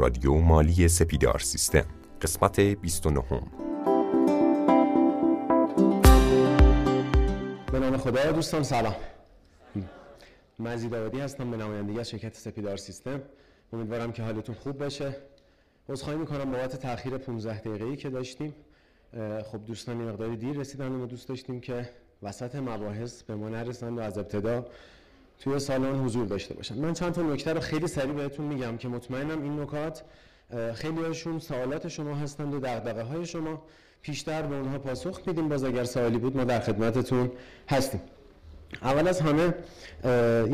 رادیو مالی سپیدار سیستم قسمت 29 به نام خدا دوستان سلام. مزید آبادی هستم به نمایندگی از شرکت سپیدار سیستم. امیدوارم که حالتون خوب باشه. عذرخواهی می‌کنم بابت تاخیر 15 دقیقه‌ای که داشتیم. خب دوستان این مقداری دیر رسیدن و دوست داشتیم که وسط مباحث به ما نرسند و از ابتدا توی سالن حضور داشته باشن. من چند تا نکته رو خیلی سریع بهتون میگم که مطمئنم این نکات خیلی هاشون سوالات شما هستند و دغدغه های شما. پیشتر به اونها پاسخ میدیم. باز اگر سوالی بود ما در خدمتتون هستیم. اول از همه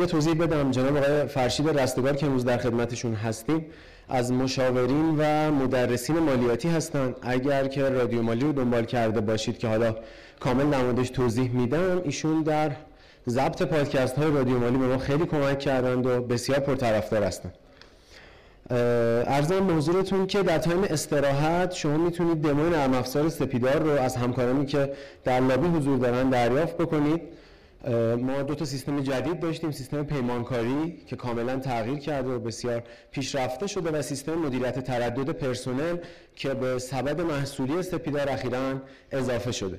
یه توضیح بدم. جناب آقای فرشید رستگار که امروز در خدمتشون هستیم از مشاورین و مدرسین مالیاتی هستند. اگر که رادیو مالی رو دنبال کرده باشید که حالا کامل‌ترم بعداً توضیح میدم ایشون در ضبط پادکست های رادیو مالی به ما خیلی کمک کردند و بسیار پرطرفدار هستند عرضم به حضورتون که در time استراحت شما می‌تونید دمو نرم افزار سپیدار رو از همکارانی که در لابی حضور دارن دریافت بکنید. ما دو تا سیستم جدید داشتیم سیستم پیمانکاری که کاملا تغییر کرده و بسیار پیشرفته شده و سیستم مدیریت تردد پرسنل که به سبد محصولی سپیدار اخیرا اضافه شده.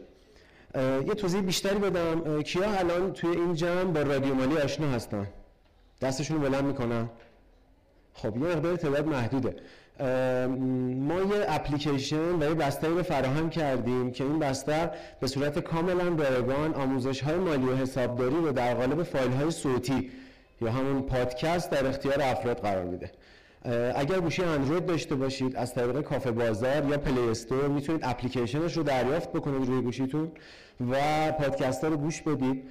یه توضیح بیشتری بدم. کیا الان توی این جمع با رادیو مالی آشنا هستن؟ دستشون رو بلند می‌کنن خب یه مقدار تعداد محدوده. ما یه اپلیکیشن و یه بستری رو فراهم کردیم که این بستر به صورت کاملا رایگان آموزش های مالی و حسابداری رو در قالب فایل های صوتی یا همون پادکست در اختیار افراد قرار میده. اگر گوشی اندروید داشته باشید از طریق کافه بازار یا Play Store می‌تونید اپلیکیشنش رو دریافت بکنید روی گوشیتون و پادکست ها رو گوش بدید.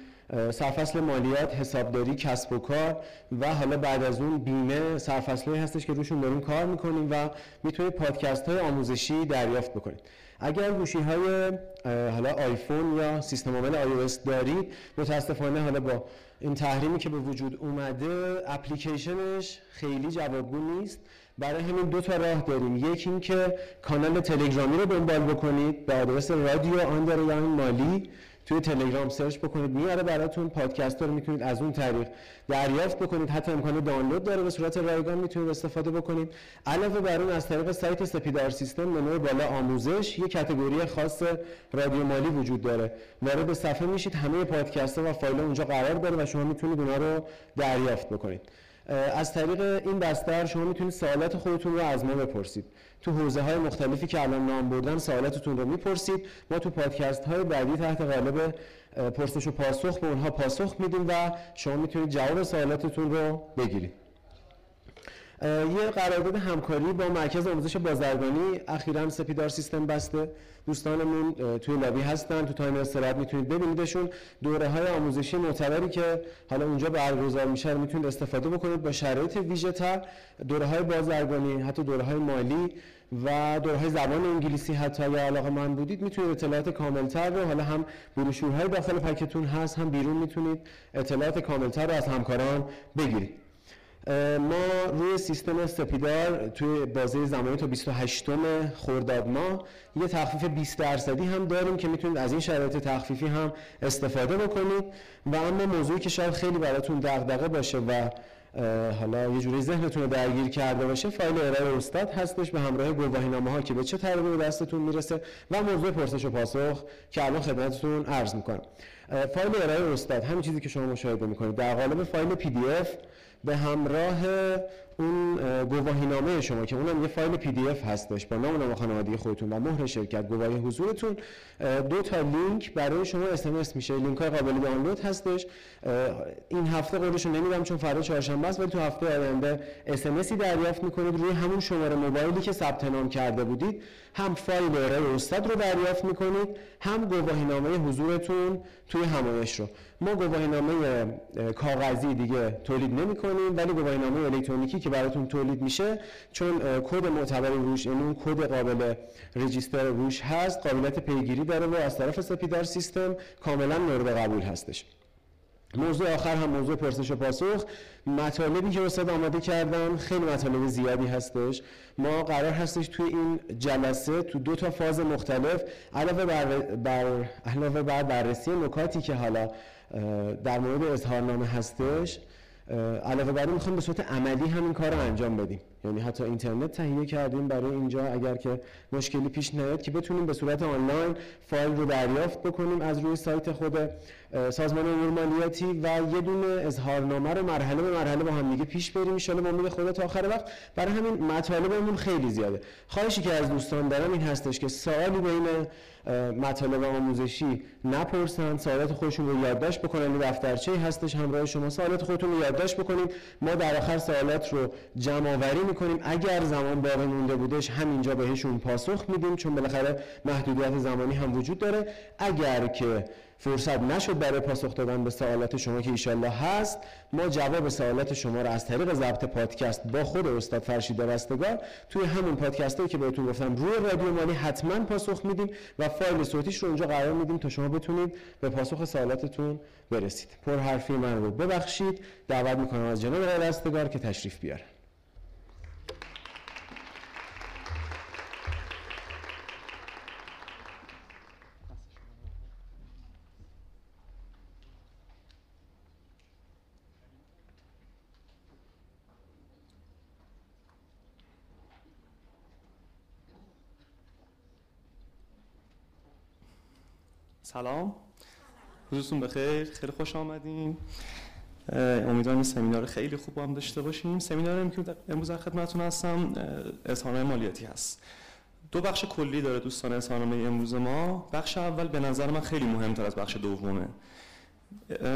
سرفصل مالیات حسابداری کسب و کار و حالا بعد از اون بیمه سرفصلی هستش که روشون داریم کار می‌کنیم و می‌تونید پادکست های آموزشی دریافت بکنید. اگر گوشی های حالا آیفون یا سیستم عامل iOS دارید متاسفانه حالا با این تحریمی که به وجود اومده اپلیکیشنش خیلی جوابگو نیست. برای همین دو تا راه داریم. یکی این که کانال تلگرامی رو دنبال بکنید. به آدرس رادیو آندرلاین مالی. توی تلگرام search بکنید. میاره براتون پادکست رو می‌تونید از اون طریق دریافت بکنید. حتی امکان دانلود داره. به صورت رایگان می‌تونید استفاده بکنید. علاوه بر اون از طریق سایت سپیدار سیستم منوی بالا آموزش یک category خاص رادیو مالی وجود داره. وارد صفحه میشید. همه پادکست ها و فایل اونجا قرار داره و شما می‌تونید اونها رو دریافت بکنید. از طریق این بستر شما می‌تونید سوالات خودتون رو از ما بپرسید. تو حوزه های مختلفی که الان نام بردم سوالاتتون رو می‌پرسید. ما تو پادکست های بعدی تحت قالب پرسش و پاسخ به اونها پاسخ میدیم و شما می‌تونید جواب سوالاتتون رو بگیرید. یه قرارداد همکاری با مرکز آموزش بازرگانی اخیرا سپیدار سیستم بسته. دوستانمون توی لابی هستن تو تایم استراحت می‌تونید ببینیدشون. دوره های آموزشی معتبری که حالا اونجا برگزار میشه رو می‌تونید استفاده بکنید با شرایط ویژه تر. دوره های بازرگانی حتی دوره های مالی و دوره های زبان انگلیسی حتی اگر علاقه من بودید می‌تونید اطلاعات کاملتر رو حالا هم بروشورهای داخل پکتون هست هم بیرون می‌تونید اطلاعات کاملتر رو از همکاران بگیرید. ما روی سیستم سپیدار توی بازه زمانی تا 28 خرداد ماه یه تخفیف 20 درصدی هم داریم که می‌تونید از این شرایط تخفیفی هم استفاده بکنید. و اما موضوعی که شاید خیلی براتون دغدغه باشه و حالا یه جوری ذهنتون رو درگیر کرده باشه فایل ارائه استاد هستش به همراه گواهینامه ها که به چه طریقی به دستتون می‌رسه و موضوع پرسش و پاسخ که الان خدمتتون عرض می‌کنم. فایل ارائه استاد همین چیزی که شما مشاهده می‌کنید. در قالب فایل PDF به همراه اون گواهینامه شما که اونم یه فایل PDF هستش با نام نام خانوادگی خودتون و مهر شرکت گواهی حضورتون. دو تا لینک برای شما اس‌ام‌اس میشه. لینک های قابل دانلود هستش. این هفته قولش نمیدم چون فردا چهارشنبه است ولی تو هفته آینده اس‌ام‌اس دریافت می‌کنید. روی همون شماره موبایلی که ثبت نام کرده بودید هم فایل ارائه استاد رو دریافت می‌کنید هم گواهینامه حضورتون توی همایش رو. ما گواهینامه کاغذی دیگه تولید نمی کنیم ولی گواهینامه الکترونیکی که براتون تولید میشه چون کد معتبر روش این اون کد قابل رجیستر روش هست قابلیت پیگیری داره و از طرف سپیدار سیستم کاملا مورد قبول هستش. موضوع آخر هم موضوع پرسش و پاسخ. مطالبی که استاد آماده کردم خیلی مطالب زیادی هستش. ما قرار هستش توی این جلسه تو دو تا فاز مختلف علاوه بر, بر علاوه بر بررسی نکاتی که حالا در مورد اظهارنامه هستش. علاوه بر این می‌خوایم به صورت عملی همین کار رو انجام بدیم. یعنی حتی اینترنت تهیه کردیم برای اینجا. اگر که مشکلی پیش نیاد که بتونیم به صورت آنلاین فایل رو دریافت بکنیم از روی سایت خود. سازمان امور مالیاتی و یه دونه اظهارنامه رو مرحله به مرحله با هم دیگه پیش بریم. ان شاء الله خود تا آخر وقت. برای همین مطالبمون خیلی زیاده. خواهشی که از دوستان دارم این هستش که سوالی بین مطالب آموزشی نپرسن. سوالات خودشون رو یادداشت بکنن. دفترچه هستش همراه شما. سوالات خودتون رو یادداشت بکنید ما در آخر سوالات رو جمع آوری می‌کنیم. اگر زمان باقی مونده بودش همینجا بهشون پاسخ میدیم چون بالاخره محدودیت زمانی هم وجود داره. اگر که فرصت نشد برای پاسخ دادن به سوالات شما که ایشالله هست. ما جواب سوالات شما رو از طریق ضبط پادکست با خود استاد فرشید رستگار توی همون پادکست هایی که بهتون گفتم روی رادیو مالی حتما پاسخ میدیم و فایل صوتیش رو اونجا قرار میدیم تا شما بتونید به پاسخ سوالاتتون برسید. پر حرفی من رو ببخشید. دعوت می‌کنم از جناب رستگار که تشریف بیارن. سلام. روزتون بخیر. خیلی خوش آمدین. امیدوارم این سمینار خیلی خوب هم داشته باشیم. سمینار که امروز در خدمتتون هستم اظهارنامه مالیاتی هست. دو بخش کلی داره دوستان اظهارنامه امروز ما. بخش اول به نظر من خیلی مهمتر از بخش دومه.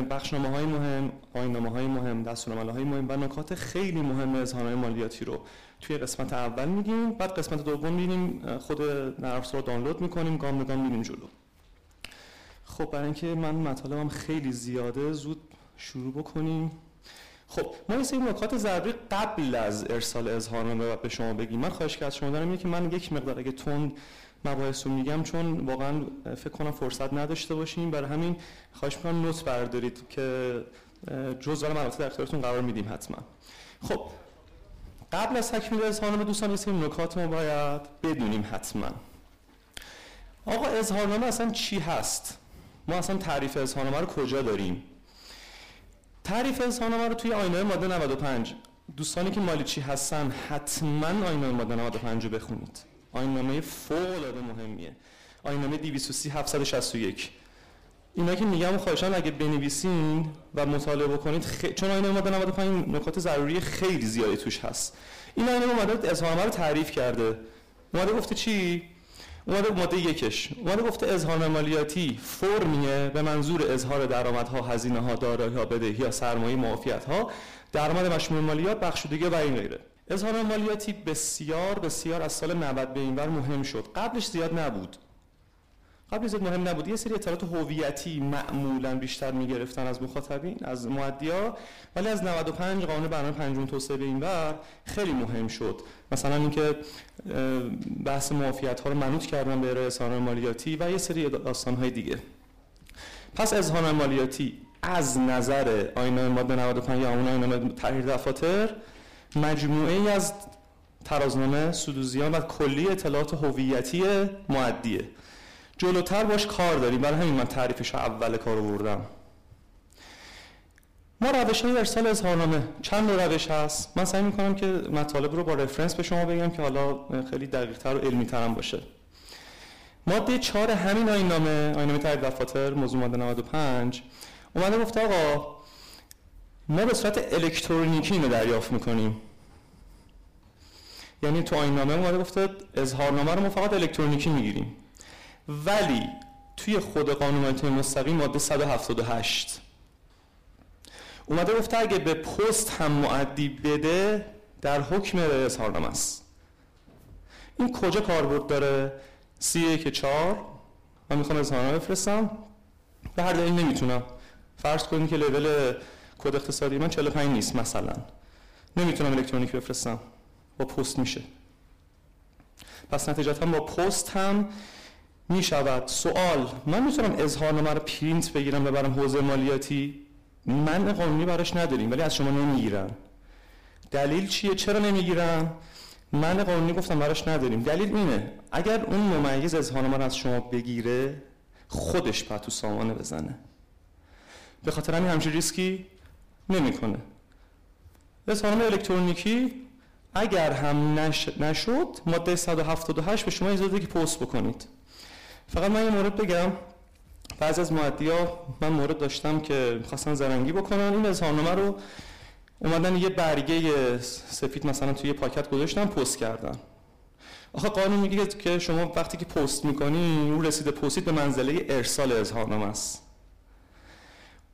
بخشنامه های مهم آینامه های مهم دستورالعمل های مهم و نکات خیلی مهم اظهارنامه مالیاتی رو توی قسمت اول میگیم. بعد قسمت دوم می‌بینیم خود نرم رو دانلود می‌کنیم. گام به گام میریم جلو. خب برای اینکه من مطالبم خیلی زیاده زود شروع بکنیم. خب ما یه سری نکات ضروری قبل از ارسال اظهارنامه به شما بگیم. من خواهش که از شما دارم که من یک مقدار اگه تند مباحث رو میگم چون واقعا فکر کنم فرصت نداشته باشیم. برای همین خواهش می‌کنم نوت بردارید که جزء مناطق در اختیارتون قرار میدیم حتما. خب قبل از تکمیل اظهارنامه دوستان یه سری نکات ما باید بدونیم حتما. آقا اظهارنامه اصلا چی هست؟ ما اصلا تعریف اظهارنامه رو کجا داریم؟ تعریف اظهارنامه رو توی آینه ماده 95 دوستانی که مالیچی هستن حتما آینه ماده 95 رو بخونید. آینامه فوق العاده مهمیه. آینامه 230 761 اینا که میگم خواهشان اگه بنویسین و مطالعه بکنید خ... چون آینه ماده 95 نکات ضروری خیلی زیادی توش هست. این آینه ماده اظهارنامه رو تعریف کرده. اومده گفته چی؟ اومده ماده یکش. اومده گفته اظهار مالیاتی فرمیه به منظور اظهار درآمدها هزینه ها دارایی ها بدهی ها سرمایه معافیت ها درآمد مشمول مالیات بخشودگی و این غیره. اظهار مالیاتی بسیار بسیار از سال 90 به اینور مهم شد. قبلش زیاد نبود. قبل زیاد مهم نبود. یه سری اطلاعات هویتی معمولا بیشتر می‌گرفتن از مخاطبین از معدیا ولی از 95 قانون برنامه پنجم توسعه به این بر خیلی مهم شد. مثلا اینکه بحث معافیت ها رو منوط کردن به ارائه مالیاتی و یه سری داستان های دیگه. پس اظهار مالیاتی از نظر آینه ماده 95 یا اون آینه تحریر دفاتر مجموعه ای از ترازنامه سودوزیان و کلی اطلاعات هویتی معدیه جلوتر باش کار داریم برای همین من تعریفش اول کار بردم ما روش های ارسال اظهارنامه چند روش هست. من سعی می‌کنم که مطالب رو با رفرنس به شما بگم که حالا خیلی دقیق تر و علمی ترم باشه. ماده چهار همین آینامه آینامه تعریف دفاتر موضوع ماده 95 اومده گفته آقا ما به صورت الکترونیکی اینو دریافت می‌کنیم. یعنی تو آینامه اومده گفته اظهارنامه رو ما فقط الکترونیکی می‌گیریم. ولی توی خود قانون مالیات مستقیم ماده 178 اومده گفته اگه به پست هم معدی بده در حکم اظهارنامه است. این کجا کاربرد داره؟ سی که چهار. من می‌خوام اظهارنامه بفرستم. به هر دلیل نمی‌تونم. فرض کنید که لول کد اقتصادی من 45 نیست مثلا. نمی‌تونم الکترونیک بفرستم. با پست میشه. پس نتیجتا با پست هم می شود سوال من می‌تونم اظهارنامه رو پرینت بگیرم ببرم حوزه مالیاتی؟ من قانونی براش نداریم ولی از شما نمی‌گیرن دلیل چیه؟ چرا نمی‌گیرن من قانونی گفتم براش نداریم. دلیل اینه اگر اون ممیز اظهارنامه رو از شما بگیره خودش پا تو سامانه بزنه. به خاطر همین همچین ریسکی نمی‌کنه. اظهارنامه الکترونیکی اگر هم نش... نشد ماده 178 به شما اجازه که پست بکنید. فقط من یه مورد بگم. بعضی از ها من مورد داشتم که می‌خواستن زرنگی بکنن. این اظهارنامه رو اومدن یه برگه سفید مثلا توی پاکت گذاشتن پست کردن. آخه قانون میگه که شما وقتی که پست می‌کنی اون رسید پستید به منزله ارسال اظهارنامه است.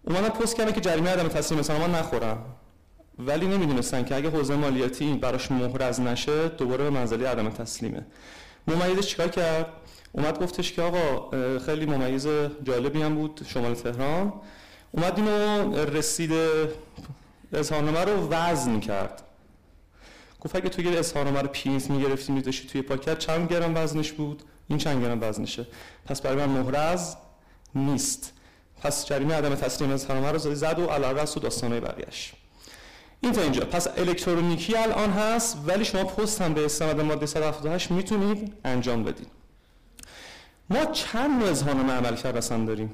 اومدن پست کردن که جریمه عدم تسلیم اظهارنامه نخورن. ولی نمی‌دونستن که اگه حوزه مالیاتی براش از نشه دوباره به منزله عدم تسلیمه. ممیزش چیکار کرد؟ اومد گفتش که آقا خیلی ممیز جالبی هم بود شمال تهران. اومد اینو رسید اظهارنامه رو وزن کرد. گفت اگه توی اظهارنامه رو پینز می‌گرفتی میذاشتی توی پاکت چند گرم وزنش بود؟ این چند گرم وزنشه. پس برای من مهرز نیست. پس جریمه عدم تسلیم اظهارنامه رو زد و علارس و داستانه بقیهش این تا اینجا. پس الکترونیکی الان هست ولی شما پست هم به استناد ماده 178 می‌تونید انجام بدید. ما چند نوع اظهارنامه عمل کرد داریم؟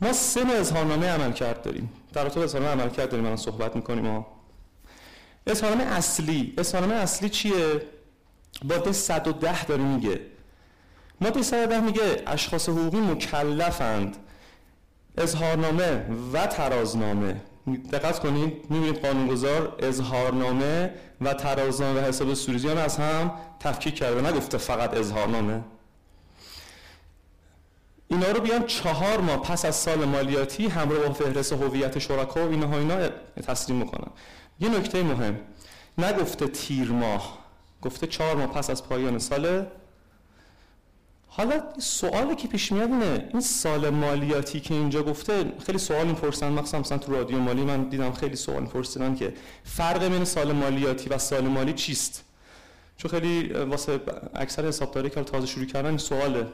ما سه نوع اظهارنامه عمل کرد داریم. در رابطه اظهارنامه عمل کرد داریم الان صحبت می‌کنیم ما اظهارنامه اصلی. اظهارنامه اصلی چیه؟ ماده 110 داره میگه. ماده 110 میگه اشخاص حقوقی مکلفند. اظهارنامه و ترازنامه. دقت کنید می‌بینید قانونگذار اظهارنامه و ترازنامه و حساب سوریزیان از هم تفکیک کرده. نگفته فقط اظهارنامه. اینا رو بیان چهار ماه پس از سال مالیاتی همراه با فهرست هویت شرکا و اینها اینا تسلیم می‌کنن یه نکته مهم. نگفته تیر ماه. گفته چهار ماه پس از پایان سال حالا سوالی که پیش میاد اینه این سال مالیاتی که اینجا گفته خیلی سوال می‌پرسن مخصوصا مثلا تو رادیو مالی من دیدم خیلی سوال میپرسیدن که فرق بین سال مالیاتی و سال مالی چیست؟ چون خیلی واسه اکثر حسابداری که تازه شروع کردن این سواله.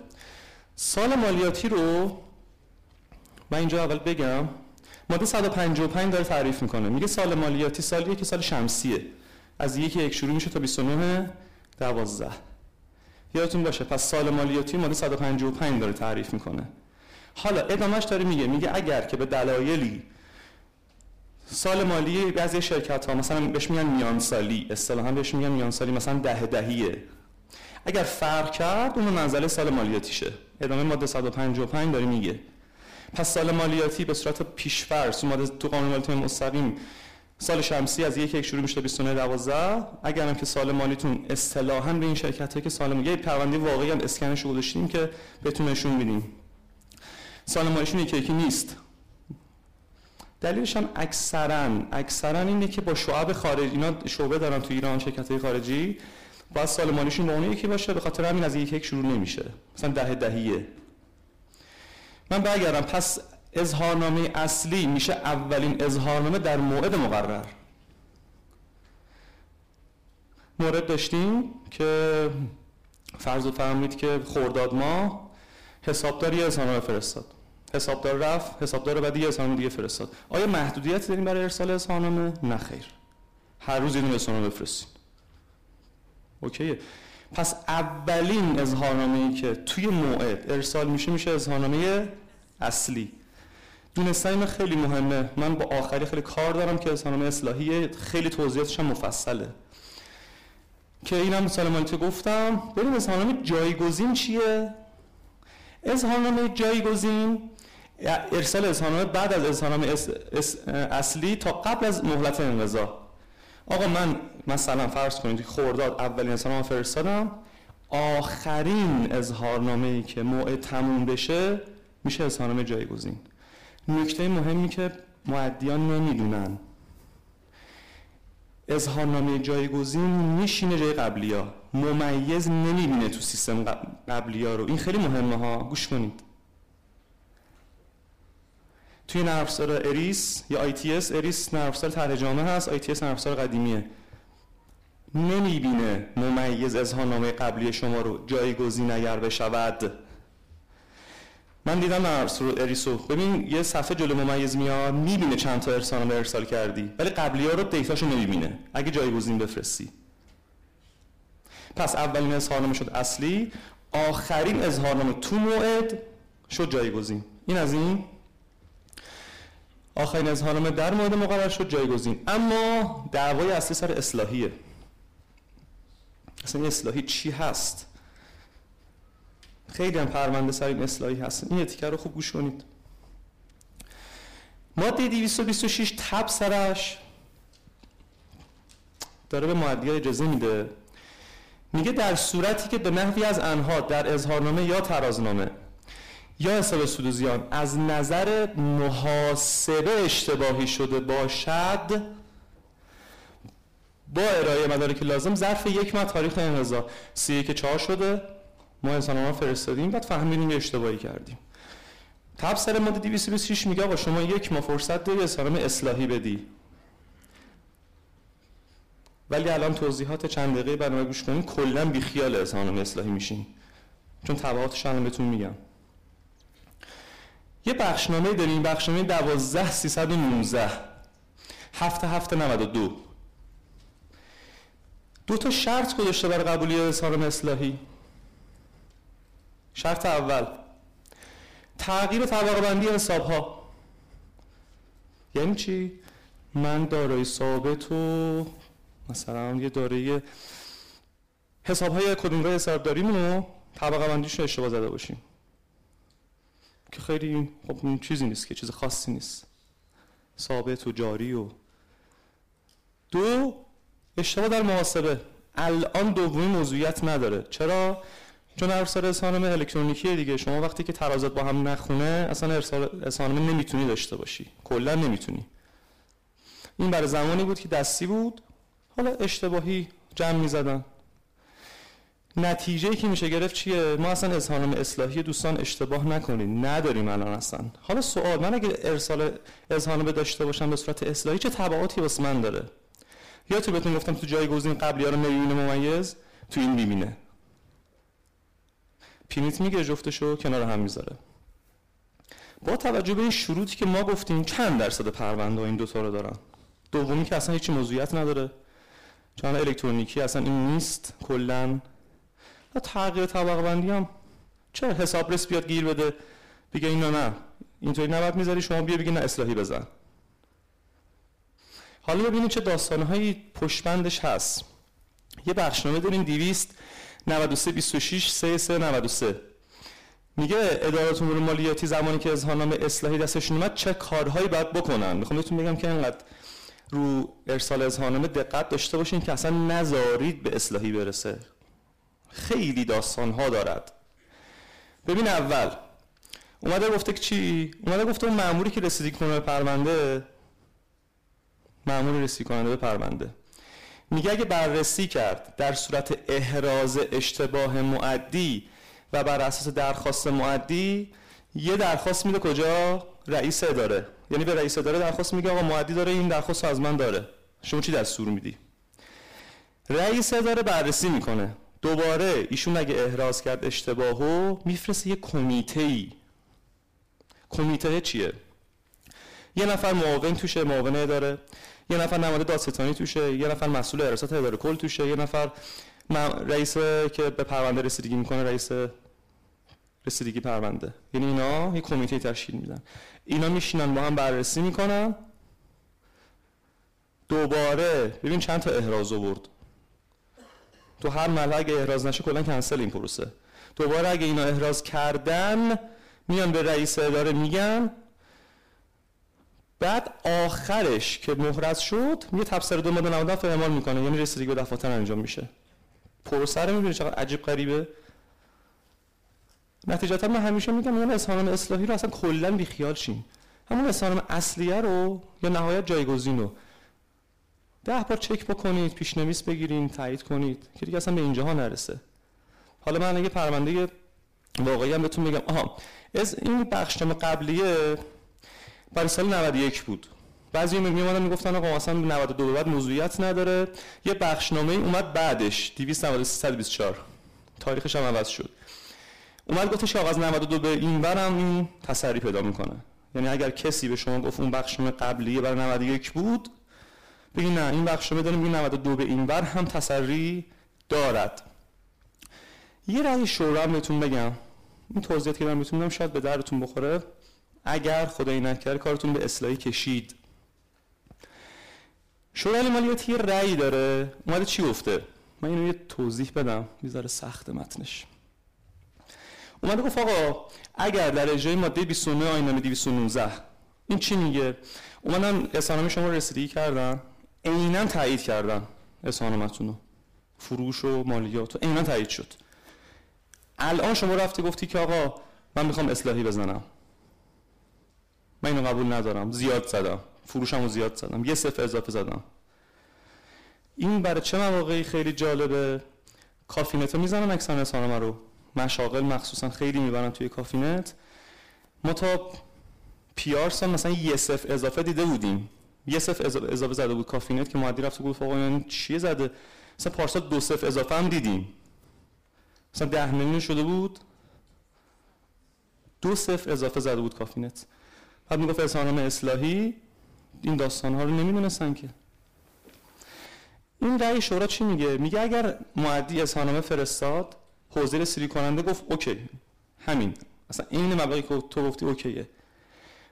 سال مالیاتی رو من اینجا اول بگم. ماده 155 داره تعریف می‌کنه. میگه سال مالیاتی سالیه که سال شمسیه. از یکی یک شروع میشه تا 29 12 یادتون باشه پس سال مالیاتی ماده 155 داره تعریف می‌کنه. حالا ادامهش داره میگه میگه اگر که به دلایلی سال مالی بعضی شرکت ها مثلا بهش میگن میان سالی اصطلاحا بهش میگن میان سالی مثلا ده دهیه. اگر فرق کرد اون منزله سال مالیاتیشه. ادامه ماده 155 داره میگه. پس سال مالیاتی به صورت پیشفرض ماده تو قانون مالیاتی مستقیم سال شمسی از یک یک شروع میشه 29 12 اگر هم که سال مالیتون اصطلاحا به این شرکت که سال مالی پرونده واقعی هم اسکنش رو گذاشتیم که بهتون نشون میدیم. سال مالیشون یکی یکی نیست. دلیلش هم اکثرا اکثرا اینه که با شعب خارجی اینا شعبه دارن تو ایران شرکت های خارجی. باید سال مالیشون با اون یکی باشه به خاطر همین از یک یک شروع نمیشه. مثلا ده دهیه. من برگردم. پس اظهارنامه اصلی میشه اولین اظهارنامه در موعد مقرر. مورد داشتیم که فرض فرمایید که خورداد ما حسابدار یه اظهارنامه فرستاد. حسابدار رفت حسابدار بعدی یه اظهارنامه دیگه فرستاد. آیا محدودیت داریم برای ارسال اظهارنامه؟ نه خیر. هر روز یه دونه اظهارنامه بفرستید اوکیه. پس اولین اظهارنامه ای که توی موعد ارسال میشه میشه اظهارنامه اصلی. دونستن خیلی مهمه. من با آخری خیلی کار دارم که اظهارنامه اصلاحی خیلی توضیحاتش مفصله. که اینم مالیت گفتم. بریم اظهارنامه جایگزین چیه؟ اظهارنامه جایگزین ارسال اظهارنامه بعد از اظهارنامه اصلی تا قبل از مهلت انقضا. آقا من مثلا فرض کنید خورداد اولین اظهارنامه فرستادم. آخرین اظهارنامه ای که موعد تموم بشه میشه اظهارنامه جایگزین. نکته مهمی که معدیان نمی‌دونن. اظهارنامه جایگزین میشینه جای قبلی ها ممیز نمی‌بینه تو سیستم قبلی ها رو. این خیلی مهمه ها. گوش کنید. توی نرفسار اریس یا اس اریس نرفسار طرح جامعه هست اس نرفسار قدیمیه. نمی‌بینه ممیز اظهارنامه قبلی شما رو جایگزین اگر بشود. من دیدم اریسو ببین یه صفحه جلو ممیز میاد می‌بینه چند تا ارسال ارسال کردی. ولی قبلی ها رو دیتاشو نمی‌بینه. اگه جایگزین بفرستی. پس اولین اظهارنامه شد اصلی. آخرین اظهارنامه تو موعد شد جایگزین. این از این. آخرین اظهارنامه در مورد مقرر شد جایگزین. اما دعوای اصلی سر اصلاحیه. اصلا اصلاحی چی هست؟ خیلی هم پرونده سر این اصلاحی هست. این اتیکه رو خوب گوش کنید. ماده 226 تب سرش داره به معدیه اجازه میده. میگه در صورتی که به نحوی از انها در اظهارنامه یا ترازنامه یا حساب سود و زیان از نظر محاسبه اشتباهی شده باشد با ارائه مدارک لازم ظرف یک ماه تاریخ انقضا. سی که چهار شده. ما انسان فرستادیم بعد فهمیدیم یه اشتباهی کردیم. تبصره ماده 226 میگه آقا شما یک ماه فرصت داری اظهارنامه اصلاحی بدی. ولی الان توضیحات چند دقیقه برنامه گوش کنیم کلا بیخیال اظهارنامه اصلاحی میشین. چون تبعاتش الان بهتون میگم. یه بخشنامه داریم بخشنامه 12 319 هفته هفته 92 دو. تا شرط گذاشته برای قبولی اظهارنامه اصلاحی. شرط اول. تغییر طبقه بندی حساب ها یعنی چی؟ من دارای ثابت و مثلا یه دارایی حساب های کدومگاه حسابداریمون رو طبقه بندیش اشتباه زده باشیم. که خیلی خب این چیزی نیست که چیز خاصی نیست. ثابت و جاری و دو اشتباه در محاسبه. الان دومی موضوعیت نداره. چرا؟ چون ارسال اظهارنامه الکترونیکی دیگه. شما وقتی که ترازات با هم نخونه اصلا ارسال اظهارنامه نمی‌تونی داشته باشی. کلا نمی‌تونی. این برای زمانی بود که دستی بود. حالا اشتباهی جمع می‌زدن. نتیجه که میشه گرفت چیه؟ ما اصلا اظهارنامه اصلاحی دوستان اشتباه نکنید نداریم الان اصلا. حالا سوال من اگه ارسال اظهارنامه داشته باشم به صورت اصلاحی چه تبعاتی واسه من داره؟ یا تو بهتون گفتم تو جایگزین قبلی ها رو می‌بینه ممیز؟ تو این می‌بینه. پینیت میگه جفتشو کنار هم می‌ذاره. با توجه به این شروطی که ما گفتیم چند درصد پرونده این دوتا رو دارن؟ دومی که اصلا هیچ موضوعیت نداره. چون الکترونیکی اصلا این نیست کلا. تغییر طبقه بندی هم چرا حسابرس بیاد گیر بده؟ بگه اینا نه. اینطوری نباید می‌ذاری شما بیا بگی نه اصلاحی بزن. حالا ببینید چه داستانهایی پشتبندش هست. یه بخشنامه داریم 200 93 26 33 93 میگه ادارات امور مالیاتی زمانی که اظهارنامه اصلاحی دستشون اومد چه کارهایی باید بکنن؟ می‌خوام بهتون بگم که اینقدر رو ارسال اظهارنامه دقت داشته باشین که اصلا نذارید به اصلاحی برسه. خیلی داستان ها دارد. ببین اول اومده گفته که چی؟ اومده گفته اون ماموری که رسیدگی کنه به پرونده مامور رسیدگی کننده به پرونده. میگه اگه بررسی کرد در صورت احراز اشتباه معدی و بر اساس درخواست معدی یه درخواست میده کجا؟ رئیس اداره. یعنی به رئیس اداره درخواست میگه آقا معدی داره این درخواست از من داره. شما چی دستور میدی؟ رئیس اداره بررسی می‌کنه. دوباره ایشون اگه احراز کرد اشتباهو میفرسته یه کمیته ای کمیته چیه؟ یه نفر معاون توشه معاون اداره. یه نفر نماینده دادستانی توشه یه نفر مسئول ارشاد اداره کل توشه یه نفر رئیس که به پرونده رسیدگی می‌کنه رئیس رسیدگی پرونده. یعنی اینا یه کمیته تشکیل میدن. اینا میشینن با هم بررسی می‌کنن. دوباره ببین چند تا احراز آورد. تو هر مرحله اگه احراز نشه کلا کنسل این پروسه. دوباره اگه اینا احراز کردن میان به رئیس اداره میگن بعد آخرش که محرز شد یه تبصره دو ماده 90 اعمال می‌کنه. یعنی رسیدگی به دفاتر انجام میشه. پروسه رو می‌بینی چقدر عجیب غریبه. نتیجتا من همیشه میگم اون اظهارنامه اصلاحی رو اصلا کلا بیخیال شین همون اظهارنامه اصلیه رو یا نهایت جایگزین رو. ده بار چک بکنید پیشنویس بگیرین تایید کنید که دیگه اصلا به اینجاها نرسه. حالا من اگه پرونده واقعی هم بهتون میگم. آها از این بخشنامه قبلیه برای سال 91 بود. بعضی می اومدن می‌گفتن آقا اصلا 92 بعد موضوعیت نداره. یه بخشنامه اومد بعدش 293 تاریخش هم عوض شد. اومد گفتش آقا از 92 به این برم این تسری پیدا می‌کنه. یعنی اگر کسی به شما گفت اون بخشنامه قبلیه برای 91 بود بگی نه این بخشنامه داریم این 92 به این بر هم تسری دارد. یه رأی شورا هم بهتون بگم. این توضیحاتی که من میدم شاید به درتون بخوره. اگر خدای نکرده کارتون به اصلاحی کشید. شورای مالیاتی یه رأی داره. اومده چی گفته؟ من اینو یه توضیح بدم. می‌ذاره سخت متنش. اومده گفت آقا اگر در اجرای ماده 29 آیین 219 این چی میگه؟ اومدن اظهارنامه شما رسیدگی کردن. عینا تایید کردن اظهارنامه‌تون رو. فروش و مالیات و عینا تایید شد. الان شما رفتی گفتی که آقا من می‌خوام اصلاحی بزنم. من اینو قبول ندارم. زیاد زدم. فروشم رو زیاد زدم. یه صفر اضافه زدم. این برای چه مواقعی خیلی جالبه؟ کافی‌نت رو می‌زنن اکثر اظهارنامه رو. مشاغل مخصوصا خیلی می‌برن توی کافی‌نت. ما تا پیارسال مثلا یه صفر اضافه دیده بودیم. یه صفر اضافه زده بود کافی‌نت که مودی رفت گفت آقا این چیه زده؟ مثلا پارسال دو صفر اضافه هم دیدیم. مثلا ده میلیون شده بود. دو صفر اضافه زده بود کافی‌نت. بعد می‌گفت اظهارنامه اصلاحی این داستان ها رو نمی‌دونستن که. این رأی شورا چی میگه؟ میگه اگر مودی اظهارنامه فرستاد حوزه رسیدگی کننده گفت okay همین. اصلا این مبلغی که تو گفتی okay ه.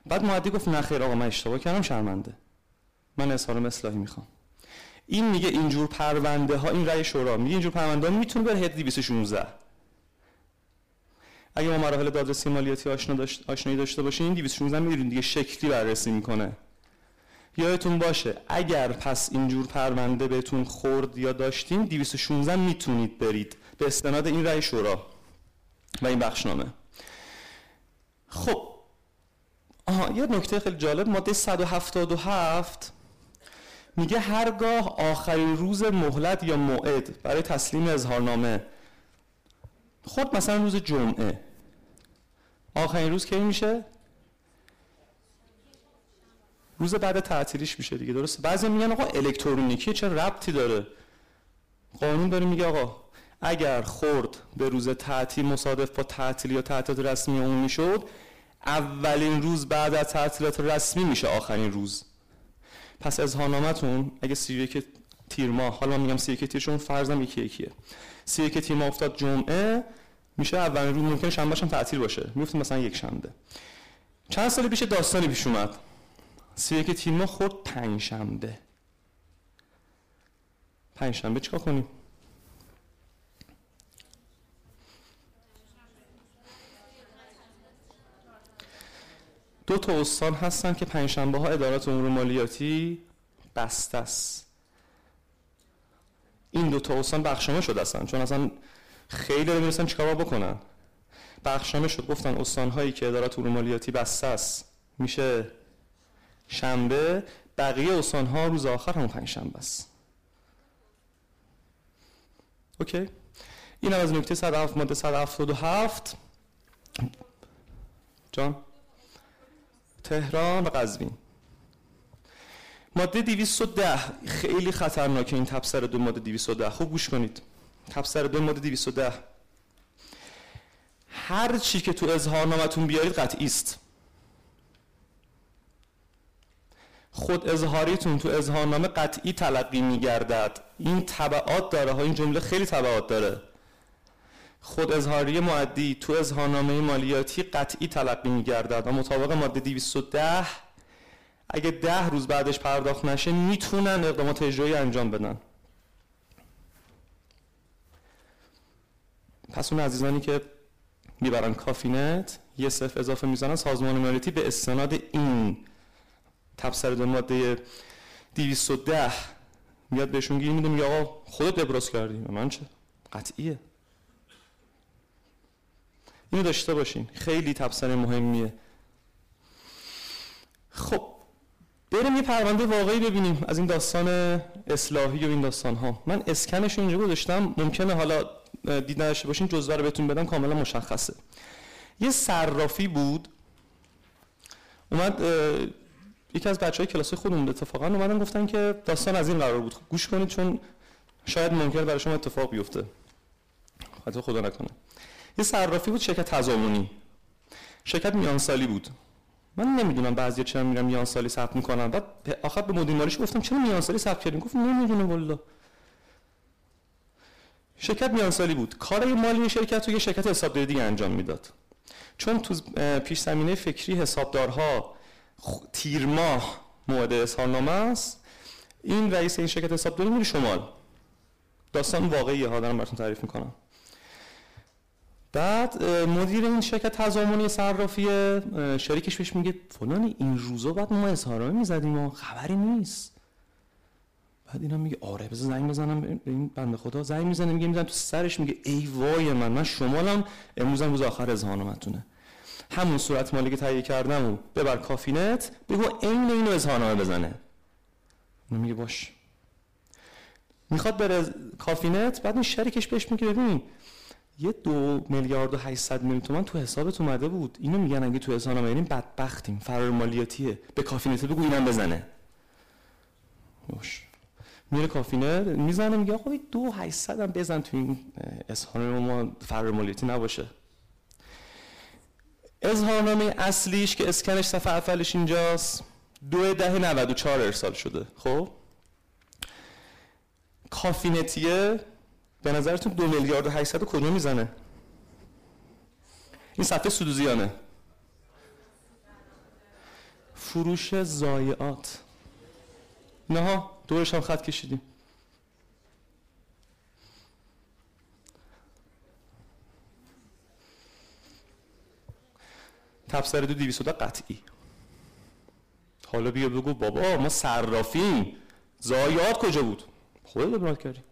بعد مودی گفت نه خیر آقا من اشتباه کردم شرمنده. من اظهارنامه اصلاحی می‌خوام. این میگه اینجور پرونده ها این رأی شورا میگه اینجور پرونده ها می‌تونه بره حد 216 اگه ما مراحل دادرسی مالیاتی آشنا داشت آشنایی داشته باشین این 216 می‌دونید دیگه شکلی بررسی می‌کنه. یادتون باشه اگر پس اینجور پرونده بهتون خورد یا داشتین 216 می‌تونید برید. به استناد این رأی شورا و این بخشنامه. خب. آها یه نکته خیلی جالب. ماده 177 میگه هرگاه آخرین روز مهلت یا موعد برای تسلیم اظهارنامه خود مثلا روز جمعه. آخرین روز کی میشه؟ روز بعد تعطیلیش میشه دیگه درسته؟ بعضی میگن آقا الکترونیکی چه ربطی داره؟ قانون داره میگه آقا اگر خورد به روز تعطیل مصادف با تعطیل یا تعطیلات رسمی عمومی شد اولین روز بعد از تعطیلات رسمی میشه آخرین روز. پس اظهارنامه‌تون اگه 31 تیر ماه حالا میگم 31 تیر چون فرضم یکی یکیه. 31 تیر ماه افتاد جمعه میشه اولین روز ممکن شنبه هم تعطیل باشه. میفته مثلا یک شنبه. چند سال پیش داستانی پیش اومد. 31 تیر ماه خورد پنج شنبه پنج شنبه چیکار کنیم؟ دو تا استان هستن که پنجشنبه ها ادارات امور مالیاتی بسته است. این دو تا استان بخشنامه شده هستن. چون اصلا خیلی نمی‌رسن چیکار بکنن. بخشنامه شد گفتن استان هایی که ادارات امور مالیاتی بسته است. میشه شنبه. بقیه استان ها روز آخر همون پنجشنبه است. اوکی. این هم از نکته 107 ماده 177 جان. تهران و قزوین. ماده 210 خیلی خطرناکه این تبصر دو ماده 210 خوب گوش کنید. تبصر دو ماده 210 هر چی که تو اظهارنامتون بیارید قطعی است. خود اظهاریتون تو اظهارنامه قطعی تلقی میگردد. این تبعات داره. ها این جمله خیلی تبعات داره. خود اظهاری معدی تو اظهارنامه مالیاتی قطعی تلقی میگردد و مطابق ماده 210 اگه ده روز بعدش پرداخت نشه می‌تونن اقدامات اجرایی انجام بدن. پس اون عزیزانی که می‌برن کافینت یه صف اضافه می‌زنن سازمان مالیاتی به استناد این تبصر دو ماده 210 میاد بهشون گیر میده میگه آقا خودت ابراز کردی. من چه؟ قطعیه. اینو داشته باشین. خیلی تبصره مهمیه. خب بریم یه پرونده واقعی ببینیم از این داستان اصلاحی و این داستان ها من اسکنش اینجا گذاشتم ممکنه حالا دید نداشته باشین جزوه رو بهتون بدم کاملا مشخصه. یه صرافی بود اومد یکی از بچه های کلاس خودمون اتفاقا اومدن گفتن که داستان از این قرار بود. گوش کنید چون شاید ممکنه برای شما اتفاق بیفته. خدا نکنه. یه صرافی بود شرکت تضامنی شرکت میان سالی بود. من نمی‌دونم بعضی چرا میرم میان سالی ثبت می‌کنن. بعد آخر به مدیر مالیش گفتم چرا میان سالی ثبت کردین گفت نمی‌دونم والله. شرکت میان سالی بود. کار مالی شرکت رو یه شرکت حسابداری دیگه انجام می‌داد. چون تو پیش زمینه فکری حسابدارها تیر ماه موعد اظهارنامه است. این رئیس این شرکت حسابداری میره شمال. داستان واقعی ها دارم براتون تعریف می‌کنم. بعد مدیر این شرکت تضامنی صرافی شریکش بهش میگه فلانی این روزا بعد ما اظهارنامه می‌زدیم و خبری نیست. بعد اینا میگه آره بذار زنگ بزنم. به این بنده خدا زنگ می‌زنه میگه می‌زنم تو سرش میگه ای وای من من شمالم امروزم روز آخر اظهارنامه‌تونه همون صورت مالی که تهیه کردم و ببر کافینت بگو عین اینو اظهارنامه بزنه. میگه باش. می‌خواد بره کافی‌نت بعد این شریکش بهش میگه ببین یه دو میلیارد و 800 میلیون تومن تو حسابت اومده بود. اینو میگن اگه تو حساب بریم بدبختیم. فرار مالیاتیه. به کافی‌نت بگو اینم بزنه. پاشه میره کافی‌نت می‌زنه میگه آقا دو 800 هم بزن تو این اظهارنامه ما فرار مالیاتی نباشه. اظهارنامه اصلیش که اسکنش صفحه اولش اینجاست. دو ده 94 ارسال شده. خب؟ کافینتیه. به نظرتون دو میلیارد و 800 کجا می‌زنه؟ این صفحه سودوزیانه فروش زایعات. نه دورش هم خط کشیدیم. تبصره دو دیویست قطعی. حالا بیا بگو بابا ما صرافیم. زایات کجا بود؟ خودت ابراز کردی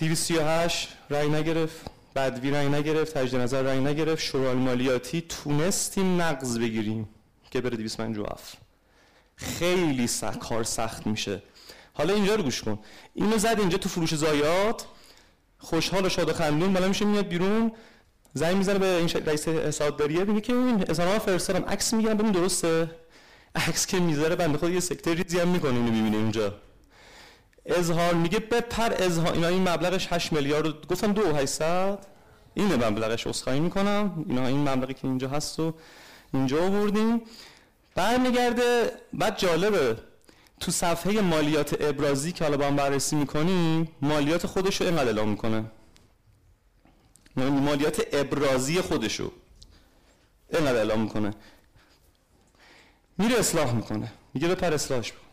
238 رای نگرفت بدوی رای نگرفت تجدید نظر رای نگرفت. شورای مالیاتی تونستیم نقض بگیریم که بره 257 خیلی سخت کار سخت میشه. حالا اینجا رو گوش کن. اینو زد اینجا تو فروش زایات. خوشحال و شاد و خندون بالا میشه میاد بیرون. زنگ می‌زنه به این رئیس حسابداریه میگه که این اظهارنامه فرستادم. عکس می‌گیرم ببین درسته؟ عکس که می‌ذاره بنده خود یه سکتر ریزی هم می‌کنه اینو می‌بینه اونجا اظهار میگه بپر اظهار اینا این مبلغش 8 میلیارد گفتم 2 800 اینه مبلغش اسخای می‌کنم. اینا این مبلغی که اینجا هست و اینجا آوردیم. برمیگرده بعد جالبه. تو صفحه مالیات ابرازی که حالا با هم بررسی می‌کنیم مالیات خودش رو اینقدر اعلام می‌کنه. مالیات ابرازی خودشو اینقدر اعلام می‌کنه. میره اصلاح می‌کنه. میگه بپر اصلاحش بکن.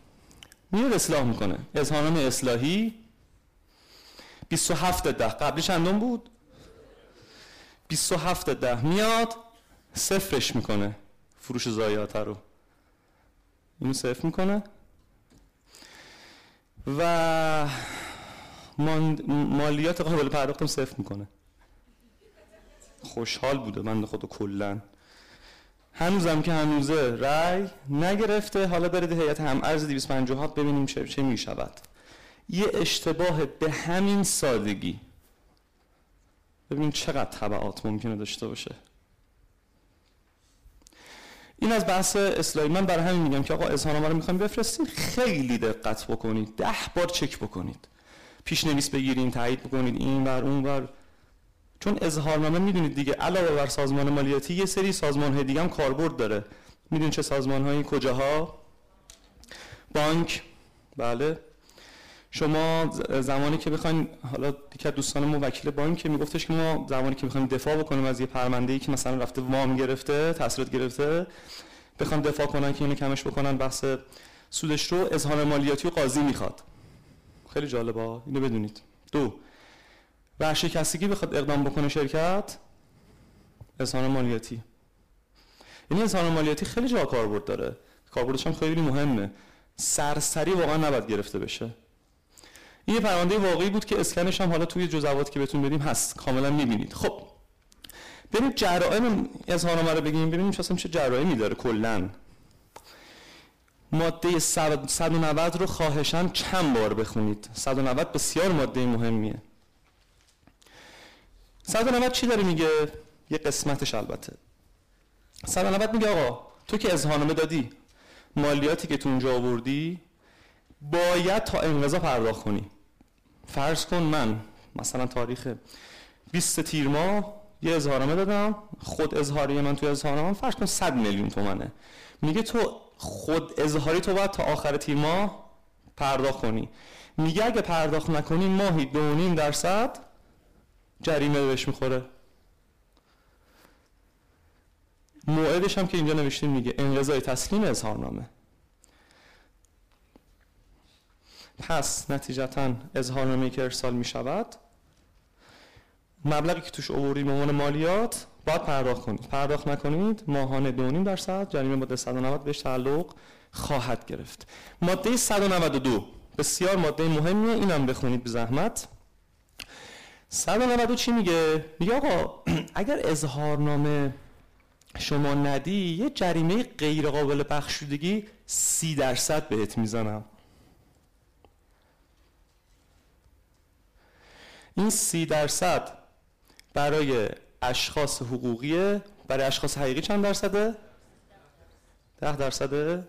میره اصلاح می‌کنه. اظهارنامه اصلاحی 27 ده. قبلی چندون بود. 27 ده. میاد صفرش می‌کنه. فروش زایات رو. اینو صفر می‌کنه. و مالیات قابل پرداختم صفر می‌کنه. خوشحال بوده. من خودو کلا هنوزم که هنوزه رای نگرفته. حالا برید هیئت هم ارز 250 ببینیم چه, چه می شود یه اشتباه به همین سادگی. ببینیم چقدر طبعات ممکنه داشته باشه. این از بحث اصلاحی. من برای همین میگم که آقا اظهارنامه رو می‌خوایم بفرستین. خیلی دقت بکنید. ده بار چک بکنید. پیش نویس بگیرین تایید بکنید. این بر اون بر چون اظهارنامه می‌دونید دیگه علاوه بر سازمان مالیاتی یه سری سازمان های دیگه هم کاربرد داره. می‌دونید چه سازمان هایی کجاها؟ بانک. بله. شما زمانی که بخواین حالا دیگه دوستان ما وکیل بانک میگفتش که ما زمانی که می‌خوایم دفاع بکنیم از یه پرونده ای که مثلا رفته وام گرفته تسهیلات گرفته بخوان دفاع کنن که اینو کمش بکنن بحث سودش رو اظهار مالیاتی و قاضی می‌خواد. خیلی جالبه اینو بدونید. دو ورشکستگی بخواد اقدام بکنه شرکت اظهار مالیاتی. یعنی اظهار مالیاتی خیلی جا کاربرد داره. کاربردش هم خیلی مهمه. سرسری واقعا نباید گرفته بشه. این یه پرونده واقعی بود که اسکنش هم حالا توی جزوات که بهتون بدیم هست. کاملا می‌بینید. خب بریم جرائم اظهارنامه رو بگیم. ببینیم اصلا چه جرائمی داره کلا. ماده 190 رو خواهشان چند بار بخونید؟ 190 بسیار ماده مهمیه. 190 چی داره میگه؟ یه قسمتش البته. 190 میگه آقا تو که اظهارنامه دادی مالیاتی که تو اونجا آوردی باید تا انقضا پرداخت کنی. فرض کن من مثلا تاریخ 20 تیر ماه یه اظهارنامه دادم خود اظهاری من تو اظهارنامه فرض کن 100 میلیون تومنه. میگه تو خود اظهاری تو باید تا آخر تیر ماه پرداخت کنی. میگه اگه پرداخت نکنی ماهی دو درصد جریمه بهش می‌خوره. موعدش هم که اینجا نوشتیم میگه انقضای تسلیم اظهارنامه. پس نتیجتا اظهارنامه که ارسال می‌شود، مبلغی که توش اووری به مالیات باید پرداخت کنید. پرداخت نکنید ماهانه 2.5 درصد جریمه ماده 190 بهش تعلق خواهد گرفت. ماده 192 بسیار ماده مهمیه اینم بخونید به زحمت 192 چی میگه؟ میگه آقا اگر اظهارنامه شما ندی یه جریمه غیر قابل بخشودگی سی درصد بهت می‌زنم این سی درصد برای اشخاص حقوقیه برای اشخاص حقیقی چند درصده؟ ده درصده؟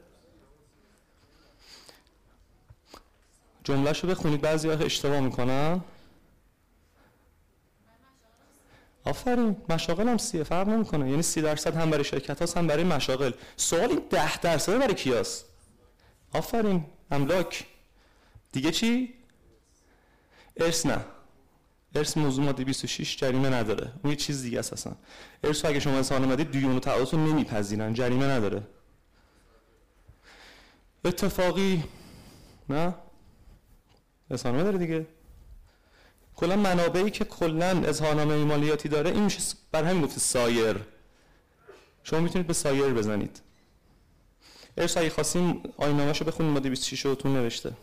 جملهشو بخونید بعضی ها اشتباه می‌کنن آفرین مشاغل هم سیه فرق نمی‌کنه. یعنی سی درصد هم برای شرکت هاست هم برای مشاغل. سوال این ده درصد برای کیاست آفرین املاک. دیگه چی؟ ارث نه. ارث موضوع ماده 26 جریمه نداره. اون یه چیز دیگه است اصلا. ارث اگه شما انسان اومدید دیون و تعهدات رو نمیپذیرن. جریمه نداره. اتفاقی نه؟ اظهارنامه داره دیگه. کلا منابعی که کلا اظهارنامه مالیاتی داره این میشه بر همین گفته سایر. شما می‌تونید به سایر بزنید. ارث اگه خواستیم آینامه‌شو بخونید ماده 26 رو تو نوشته.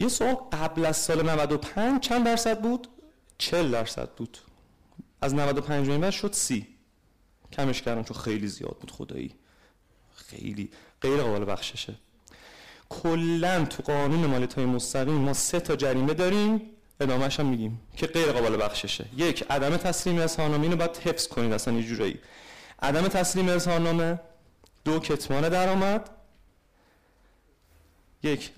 یه سوال قبل از سال 95 چند درصد بود؟ 40 درصد بود. از 95 به شد 30 کمش کردم چون خیلی زیاد بود خدایی. خیلی. غیر قابل بخششه. کلا تو قانون مالیات های مستقیم ما سه تا جریمه داریم ادامهش هم میگیم که غیر قابل بخششه. یک عدم تسلیم اظهارنامه اینو باید حفظ کنید اصلا یه جورایی. عدم تسلیم اظهارنامه دو کتمان درآمد. یک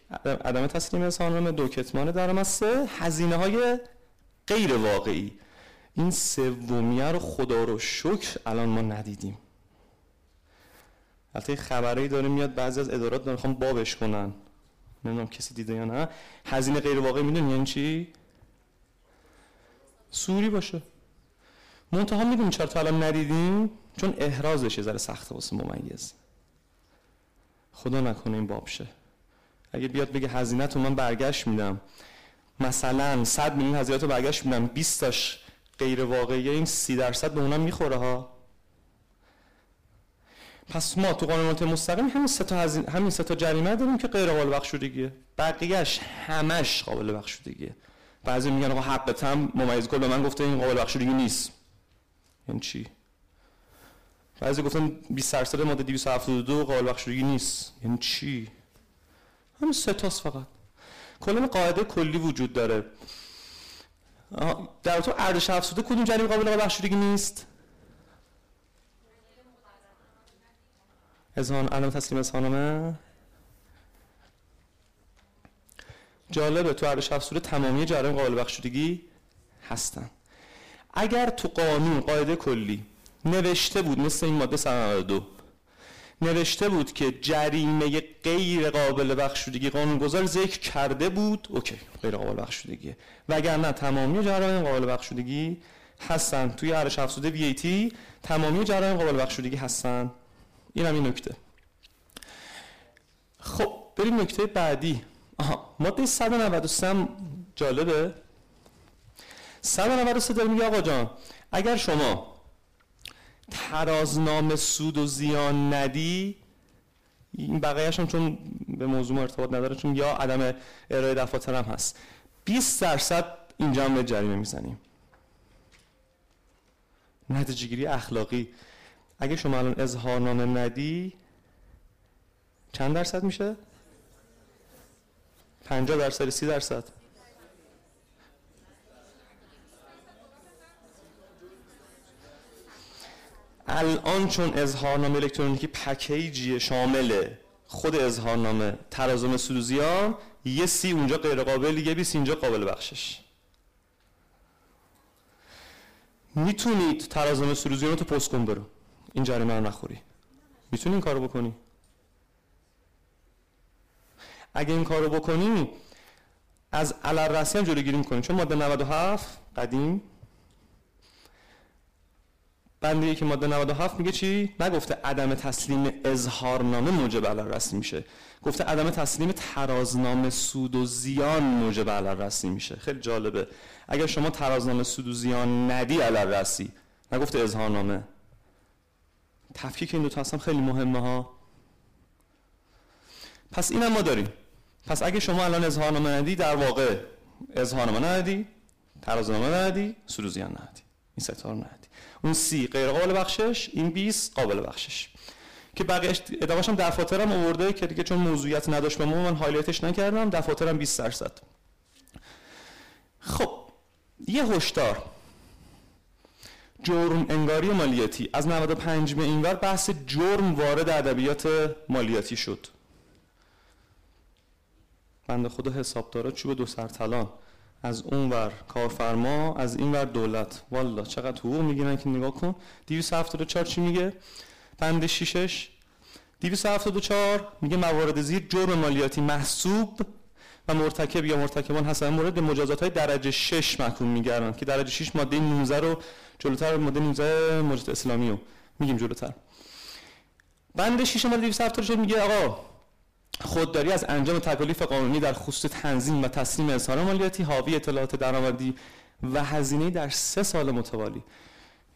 عدم تسلیم اظهارنامه دو کتمان درآمد. سه هزینه های غیر واقعی. این سومیه رو خدا رو شکر الان ما ندیدیم. البته خبری داره میاد بعضی از ادارات دارن خوام بابش کنن. نمی‌دونم کسی دیده یا نه. هزینه غیر واقعی می‌دونی یعنی چی؟ سوری باشه. منتها می‌دونی چرا تا الان ندیدیم؟ چون احرازش یه ذره سخته واسه ممیز خدا نکنه این باب شه. اگه بیاد بگه هزینه تو من برگشت میدم. مثلا 100 میلیون هزینه تو برگشت میدم. 20 تاش غیر واقعیه این 30 درصد به اونم می‌خوره ها. پس ما تو قانون مستقیم همین سه تا همین سه تا جریمه داریم که غیر قابل بخشودگیه. بقیه‌اش همش قابل بخشودگیه. بعضی میگن آقا حق تام ممیز گل به من گفته این قابل بخشودگی نیست. یعنی چی؟ بعضی گفتن 20 درصد ماده 272 قابل بخشودگی نیست. یعنی چی؟ همین سه تاست فقط. کلا قاعده کلی وجود داره. در تو ارزش افزوده کدوم جریمه قابل بخشودگی نیست؟ اذهان علم تسلیم اظهارنامه جالبه تو ارزش افزوده تمامی جرایم قابل بخشودگی هستن. اگر تو قانون قاعده کلی نوشته بود مثل این ماده 192 نوشته بود که جریمه غیر قابل بخشودگی قانونگذار ذکر کرده بود اوکی غیر قابل بخشودگیه. وگرنه تمامی جرایم قابل بخشودگی هستن. توی ارزش افزوده VAT تمامی جرایم قابل بخشودگی هستن. این هم این نکته. خب بریم نکته بعدی. آها ماده 193 جالبه. 193 داره میگه آقا جان اگر شما ترازنامه سود و زیان ندی این بقیهش هم چون به موضوع ارتباط نداره چون یا عدم ارائه دفاتر هم هست. 20 درصد اینجا هم به جریمه می‌زنیم. نتیجه اخلاقی. اگه شما الان اظهارنامه ندی چند درصد میشه؟ 50 درصد 30 درصد. الان چون اظهارنامه الکترونیکی پکیجی شامل خود اظهارنامه ترازم سودوزیان یه سی اونجا غیر قابل یه بیس اینجا قابل بخشش. می‌تونید ترازم سودوزیان تو پست کن برو. این جریمه رو نخوری. می‌تونی این کارو بکنی؟ اگه این کارو بکنی از علر رسی هم جلوگیری می‌کنی. چون ماده 97 قدیم بنده که ماده 97 میگه چی؟ نگفته عدم تسلیم اظهارنامه موجب رسی میشه. گفته عدم تسلیم ترازنامه سود و زیان موجب رسی میشه. خیلی جالبه. اگر شما ترازنامه سود و زیان ندی رسی نگفته اظهارنامه. تفکیک این دو تا اصلا خیلی مهمه ها. پس اینم ما داریم. پس اگه شما الان اظهارنامه ندی در واقع اظهارنامه ندی ترازنامه ندی سود و زیان ندی. این ستا رو ندی. اون سی غیر قابل بخشش این 20 قابل بخشش. که بقیه‌اش ادامه‌ش هم دفاترم آورده که دیگه چون موضوعیت نداشت به ما من هایلایتش نکردم دفاترم 20 درصد. خب یه هشدار. جرم انگاری مالیاتی. از 95 به اینور بحث جرم وارد ادبیات مالیاتی شد. بنده خدا حسابدارا چوب دو سرطلان. از اون ور کارفرما از این ور دولت. والا چقدر حقوق می‌گیرن که نگاه کن. 274 چی میگه؟ بند شیشش. 274 میگه موارد زیر جرم مالیاتی. محسوب و مرتکب یا مرتکبان حسن مورد مجازات های درجه 6 محکوم میگردن که درجه 6 ماده 19 رو جلوتر ماده 19 مجازات اسلامی رو میگیم جلوتر. بند 6 ماده 274 میگه آقا خودداری از انجام تکالیف قانونی در خصوص تنظیم و تسلیم اظهار مالیاتی حاوی اطلاعات درآمدی و هزینه در سه سال متوالی.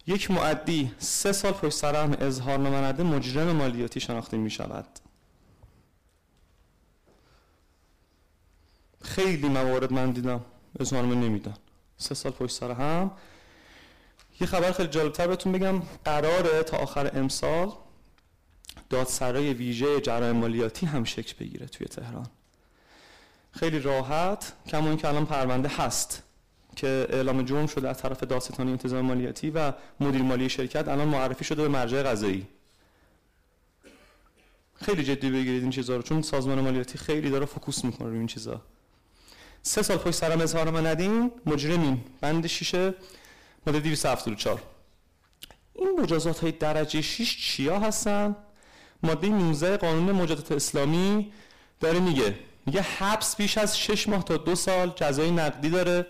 یک معدی سه سال پشت سر هم اظهارنامه نده مجرم مالیاتی شناخته می شود خیلی موارد من دیدم اظهارنامه نمیدن سه سال پشت سر هم. یه خبر خیلی جالبتر بهتون بگم. قراره تا آخر امسال دادسرای ویژه جرایم مالیاتی هم شکل بگیره توی تهران. خیلی راحت کما که الان پرونده هست که اعلام جرم شده از طرف دادستانی انتظام مالیاتی و مدیر مالی شرکت الان معرفی شده به مرجع قضایی خیلی جدی بگیرید این چیزها رو چون سازمان مالیاتی خیلی داره فوکوس می‌کنه روی این چیزا. سه سال پشت سرم اظهار ما ندیم مجرمین بند شیشه ماده 274 این مجازات های درجه 6 چیا هستن؟ ماده 19 قانون مجازات اسلامی داره میگه. میگه حبس بیش از 6 ماه تا دو سال جزای نقدی داره.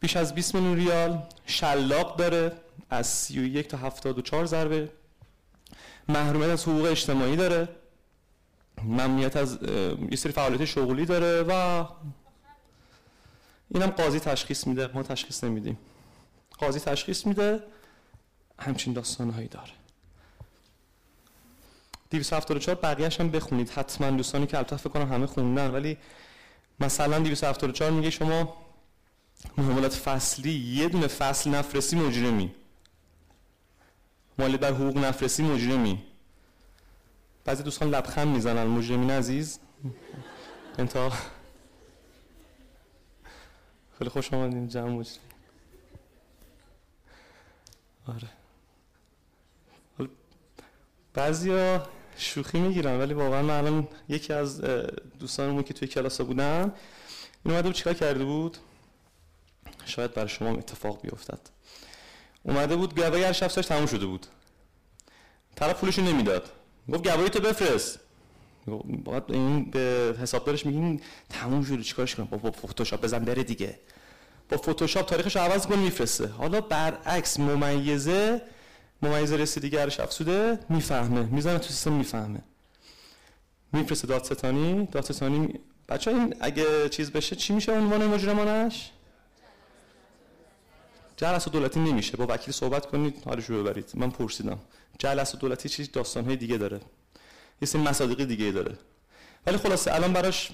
بیش از 20 میلیون ریال شلاق داره. از 31 تا 74 ضربه. محرومیت از حقوق اجتماعی داره. ممنوعیت از یه سری فعالیت شغلی داره و اینم قاضی تشخیص میده ما تشخیص نمیدیم. قاضی تشخیص میده همچین داستانهایی داره. 274 بقیه‌اش هم بخونید. حتما دوستانی که البته فکر کنم همه خوندن ولی مثلا 274 میگه شما معاملات فصلی یه دونه فصل نفرسی مجرمی. مالی بر حقوق نفرسی مجرمی. بعضی دوستان لبخند می‌زنن. مجرمین عزیز. انتا خیلی خوش آمدیم جمع مجرمی آره. بعضیا شوخی می‌گیرن ولی واقعا من الان یکی از دوستانمون که توی کلاس بودن این اومده بود چیکار کرده بود؟ شاید برای شما اتفاق بیفتد. اومده بود گواهی هر شب تموم شده بود. طرف پولشو نمی‌داد. گفت گواهی تو بفرست. باید این به حسابدارش میگین تموم شده چیکارش کنم؟ با فتوشاپ بزن بره دیگه. با فتوشاپ تاریخش عوض کنه میفرسته. حالا برعکس ممیزه ممیزه رسیدگرش افسوده می‌فهمه. می‌زنه تو سیستم می‌فهمه. میفرسته دادستانی دادستانی بچه این اگه چیز بشه چی میشه؟ عنوان مجرمانش؟ جلسه دولتی نمیشه. با وکیل صحبت کنید حالش رو ببرید. من پرسیدم. جلسه دولتی چیز داستانهای دیگه داره. یه سری مصادیقی دیگه داره. ولی خلاصه الان براش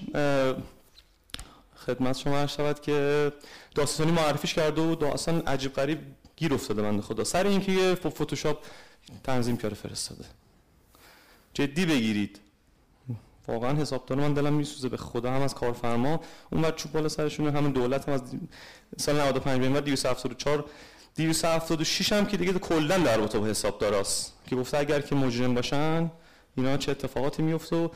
خدمت شما عرض شود که داستانی معرفیش کرده و داستان عجیب غریب گیر افتاده من خدا. سر اینکه یه فتوشاپ تنظیم کرده فرستاده. جدی بگیرید. واقعا حسابدار من دلم میسوزه به خدا هم از کارفرما. اون چوب بالا سرشون همون دولت هم از سال 95 به بعد 274 276 هم که دیگه کلا در رابطه با حسابداراست که گفته اگر که مجرم باشن اینا چه اتفاقاتی میفته و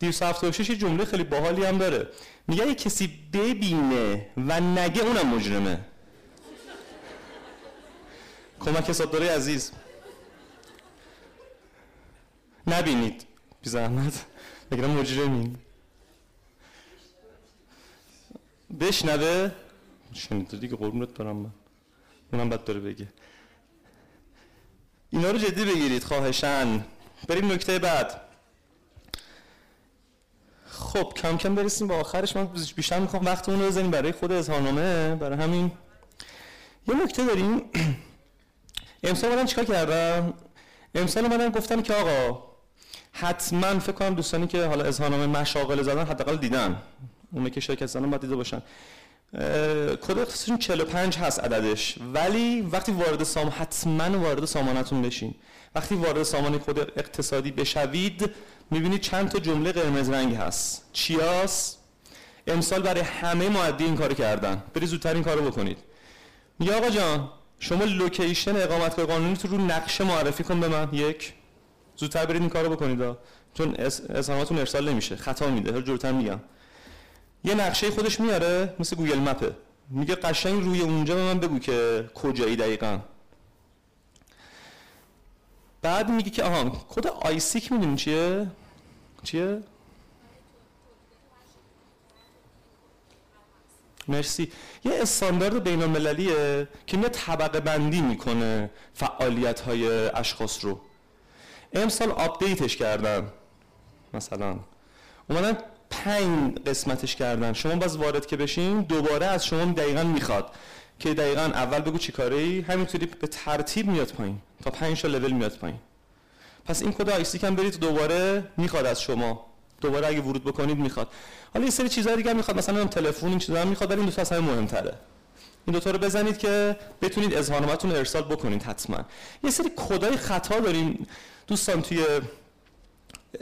276 یه جمله خیلی باحالی هم داره. میگه کسی ببینه و نگه اونم مجرمه. کمک حسابداری عزیز. نبینید. بی زحمت. بگیرم مجرمین بشنوه. شنید دیگه قربونت دارم من. اونم بد داره بگه. اینا رو جدی بگیرید خواهشن بریم نکته بعد. خب کم کم برسیم به آخرش. من بیشتر می‌خوام وقت اون رو بزنیم برای خود اظهارنامه برای همین. یه نکته داریم. امسال من چیکار کردم؟ امسال من گفتم که آقا حتما فکر کنم دوستانی که حالا اظهارنامه مشاغل زدن حداقل دیدن. اون که شرکت زدن باید دیده باشن. کد اختصاصشون 45 هست عددش. ولی وقتی وارد سام حتما وارد سامانتون بشین. وقتی وارد سامان کد اقتصادی بشوید می‌بینید چند تا جمله قرمز رنگ هست. چیاس؟ امسال برای همه مودی این کار کردن. برید زودتر این کارو بکنید. میگه آقا جان شما location اقامتگاه قانونی تو رو نقشه معرفی کن به من. یک. زودتر برید این کارو بکنید چون اسماتون ارسال نمیشه. خطا میده. هر جور میگم. یه نقشه خودش میاره مثل Google Map ه میگه قشنگ روی اونجا به من بگو که کجایی دقیقا. بعد میگه که آها کد ISIC می‌دونی چیه؟ چیه؟ مرسی. یه استاندارد بین المللیه که میاد طبقه بندی می‌کنه فعالیت های اشخاص رو. امسال آپدیتش کردن مثلا. اومدن پنج قسمتش کردن. شما باز وارد که بشین دوباره از شما دقیقا می‌خواد که دقیقا اول بگو چی کاره ای همینطوری به ترتیب میاد پایین تا پنج تا لول میاد پایین. پس این کد آیسی کم برید دوباره می‌خواد از شما. دوباره اگه ورود بکنید می‌خواد. حالا یه سری چیزا دیگه می‌خواد مثلا تلفن این چیزا می‌خواد ولی این دو تا اصلا مهمتره. این دو تا رو بزنید که بتونید اظهارنامه‌تون ارسال بکنید حتما. یه سری کدای خطا داریم. دوستان توی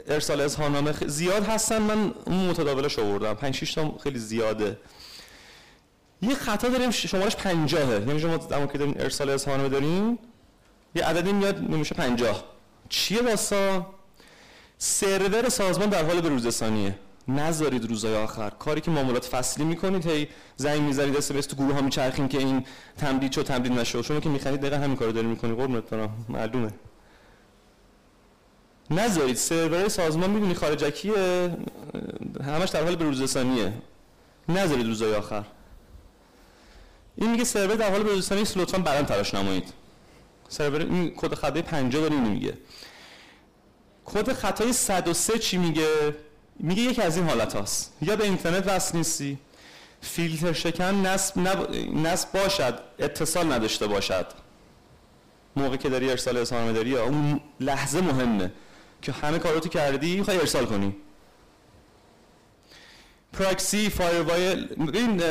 ارسال اظهارنامه زیاد هستن. من اون متداولش آوردم. 5 6 تا خیلی زیاده. یه خطا داریم شمارش 50 یعنی شما زمان که دارین ارسال اظهارنامه دارین یه عددی میاد نمیشه 50 چیه واسه سرور سازمان در حال بروزرسانیه. نذارید روزای آخر. کاری که معاملات فصلی می‌کنید هی زنگ می‌ذارید اس تو گروه ها میچرخین که این تمدید شو تمدید نشو. شما که می‌خرید دقیقا همین کارو داری می‌کنی قربونت برم. معلومه. نذارید. سرور سازمان می‌دونی خارجکیه همش در حال بروزرسانیه نذارید روزای آخر. این میگه سرور در حال بروزرسانی است لطفا بعدا تلاش نمایید. سرور این کد خطای 50 داره اینو میگه. کد خطای 103 چی میگه؟ میگه یکی از این حالت هاست. یا به اینترنت وصل نیستی. فیلتر شکن نصب, نصب باشد اتصال نداشته باشد. موقع که داری ارسال اظهارنامه داری اون لحظه مهمه. که همه کاراتو کردی می‌خوای ارسال کنی. پراکسی فایروایل این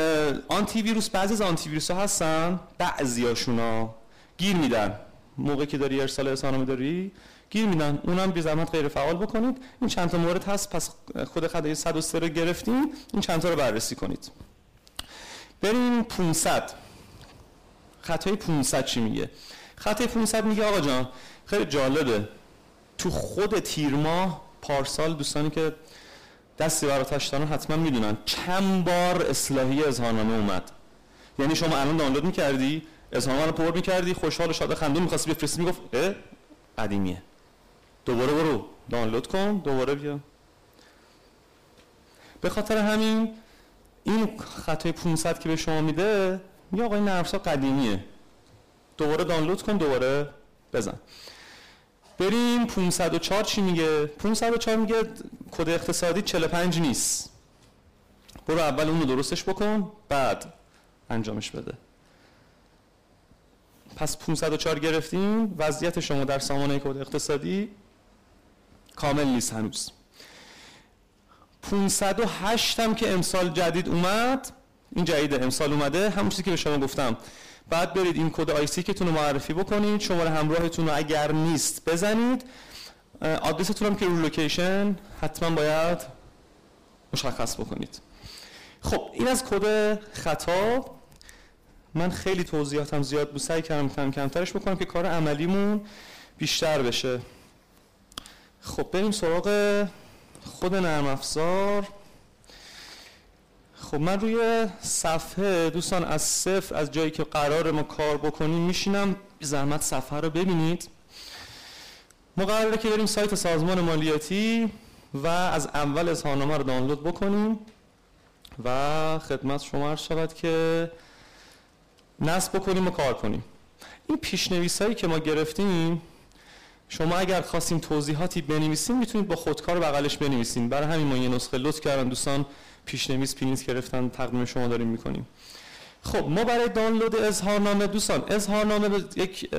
آنتی ویروس بعضی از آنتی ویروس ها هستن بعضیاشون ها گیر میدن. موقع که داری ارسال اظهارنامه داری گیر میدن. اونم بی زحمت غیر فعال بکنید. این چند تا مورد هست پس خود خدای 103 رو گرفتیم این چند تا رو بررسی کنید. بریم 500 خطای 500 چی میگه؟ خطای 500 میگه آقا جان خیلی جالبه. تو خود تیر ماه پارسال دوستانی که دستی براتش دارن حتما می‌دونن چند بار اصلاحی اظهارنامه اومد. یعنی شما الان دانلود می‌کردی اظهارنامه رو پر می‌کردی خوشحال و شاد خندون می‌خواستی بفرستی می‌گفت اه قدیمیه. دوباره برو دانلود کن دوباره بیا. به خاطر همین این خطای 500 که به شما میده میگه آقا این قدیمیه. دوباره دانلود کن دوباره بزن. بریم 504 چی میگه؟ 504 میگه کد اقتصادی 45 نیست. برو اول اونو درستش بکن بعد انجامش بده. پس 504 گرفتیم. وضعیت شما در سامانه کد اقتصادی کامل نیست هنوز. 508 هم که امسال جدید اومد این جدید امسال اومده. همون چیزی که به شما گفتم. بعد برید این کد آی رو معرفی بکنید. شماره همراهتون رو اگر نیست بزنید. آدرستون هم که رو location حتما باید مشخص بکنید. خب این از کد خطا. من خیلی توضیحاتم زیاد بود. سعی کردم کم کمترش بکنم که کار عملیمون بیشتر بشه. خب بریم سراغ خود نرم افزار. خب من روی صفحه دوستان از صفر از جایی که قرار ما کار بکنیم میشینم. زحمت صفحه رو ببینید. ما قراره که بریم سایت سازمان مالیاتی و از اول اظهارنامه رو دانلود بکنیم و خدمت شما عرض شود که نصب بکنیم و کار کنیم. این پیشنویس هایی که ما گرفتیم شما اگر خواستیم توضیحاتی بنویسین می‌تونید با خودکار بغلش بنویسین. برای همین ما یه نسخه لطف کردن دوستان. پیشنویس پرینت گرفتن تقدیم شما داریم می‌کنیم. خب ما برای دانلود اظهارنامه دوستان اظهارنامه یک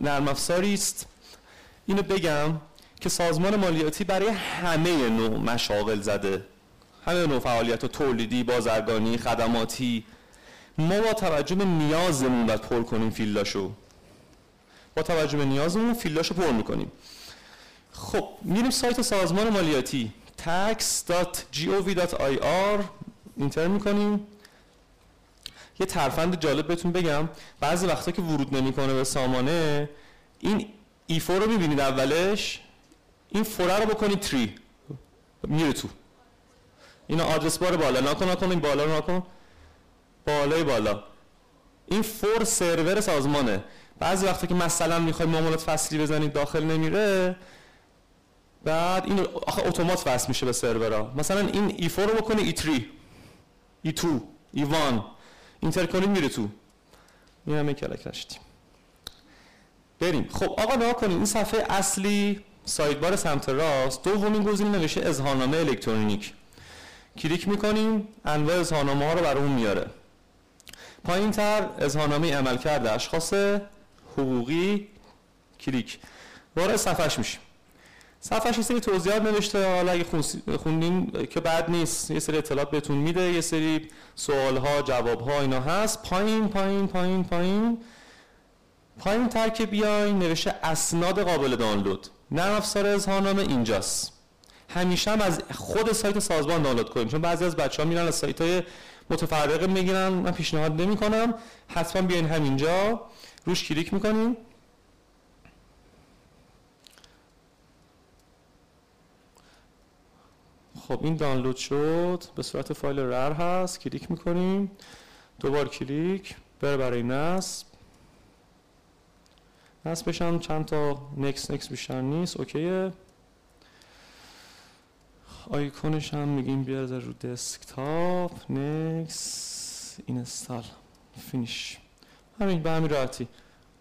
نرم افزاری است. اینو بگم که سازمان مالیاتی برای همه نوع مشاغل زده. همه نوع فعالیت و تولیدی بازرگانی خدماتی. ما با توجه به نیازمون باید پر کنیم فیلاشو با توجه به نیازمون فیلاشو پر می‌کنیم. خب میریم سایت سازمان مالیاتی. tax.gov.ir اینتر می‌کنیم. یه ترفند جالب بهتون بگم. بعضی وقتا که ورود نمی‌کنه به سامانه این ایفو رو می‌بینید اولش؟ این فوره رو بکنید تری میره تو. اینا آدرس بار بالا. نکن نکن این بالا نکن بالای بالا. این فور سرور سازمانه. بعضی وقتا که مثلا می‌خوای معاملات فصلی بزنید داخل نمیره. بعد این آخه اتومات وصل میشه به سرورها. مثلا این E four رو بکنه E 3 E 2 E 1 enter کنید میره تو. این همه کلیک نشدیم. بریم. خب آقا نگاه کنیم این صفحه اصلی sidebar سمت راست دومین گزینه نوشته اظهارنامه الکترونیک. کلیک می‌کنیم انواع اظهارنامه ها رو برامون میاره. پایین تر اظهارنامه عمل کرده اشخاص حقوقی کلیک. وارد صفحش میشیم. صفحش یه سری توضیحات نوشته حالا اگه خوندین که بعد نیست یه سری اطلاعات بهتون میده یه سری سوال ها جواب ها اینا هست. پایین پایین پایین پایین. پایین تر که بیاین نوشته اسناد قابل دانلود. نرم افزار اظهارنامه اینجاست. همیشه هم از خود سایت سازمان دانلود کنیم. چون بعضی از بچه ها میرن از سایت های متفرقه می‌گیرن. من پیشنهاد نمی کنم حتما بیاین همینجا. روش کلیک می‌کنیم. خب این دانلود شد به صورت فایل RAR هست کلیک می‌کنیم. دوبار کلیک بره برای نصب. نصب بشن چند تا نکس نکس بیشتر نیست okay ه. آیکونش هم میگیم بیاد رو دسکتاپ next install finish همین به همین راحتی.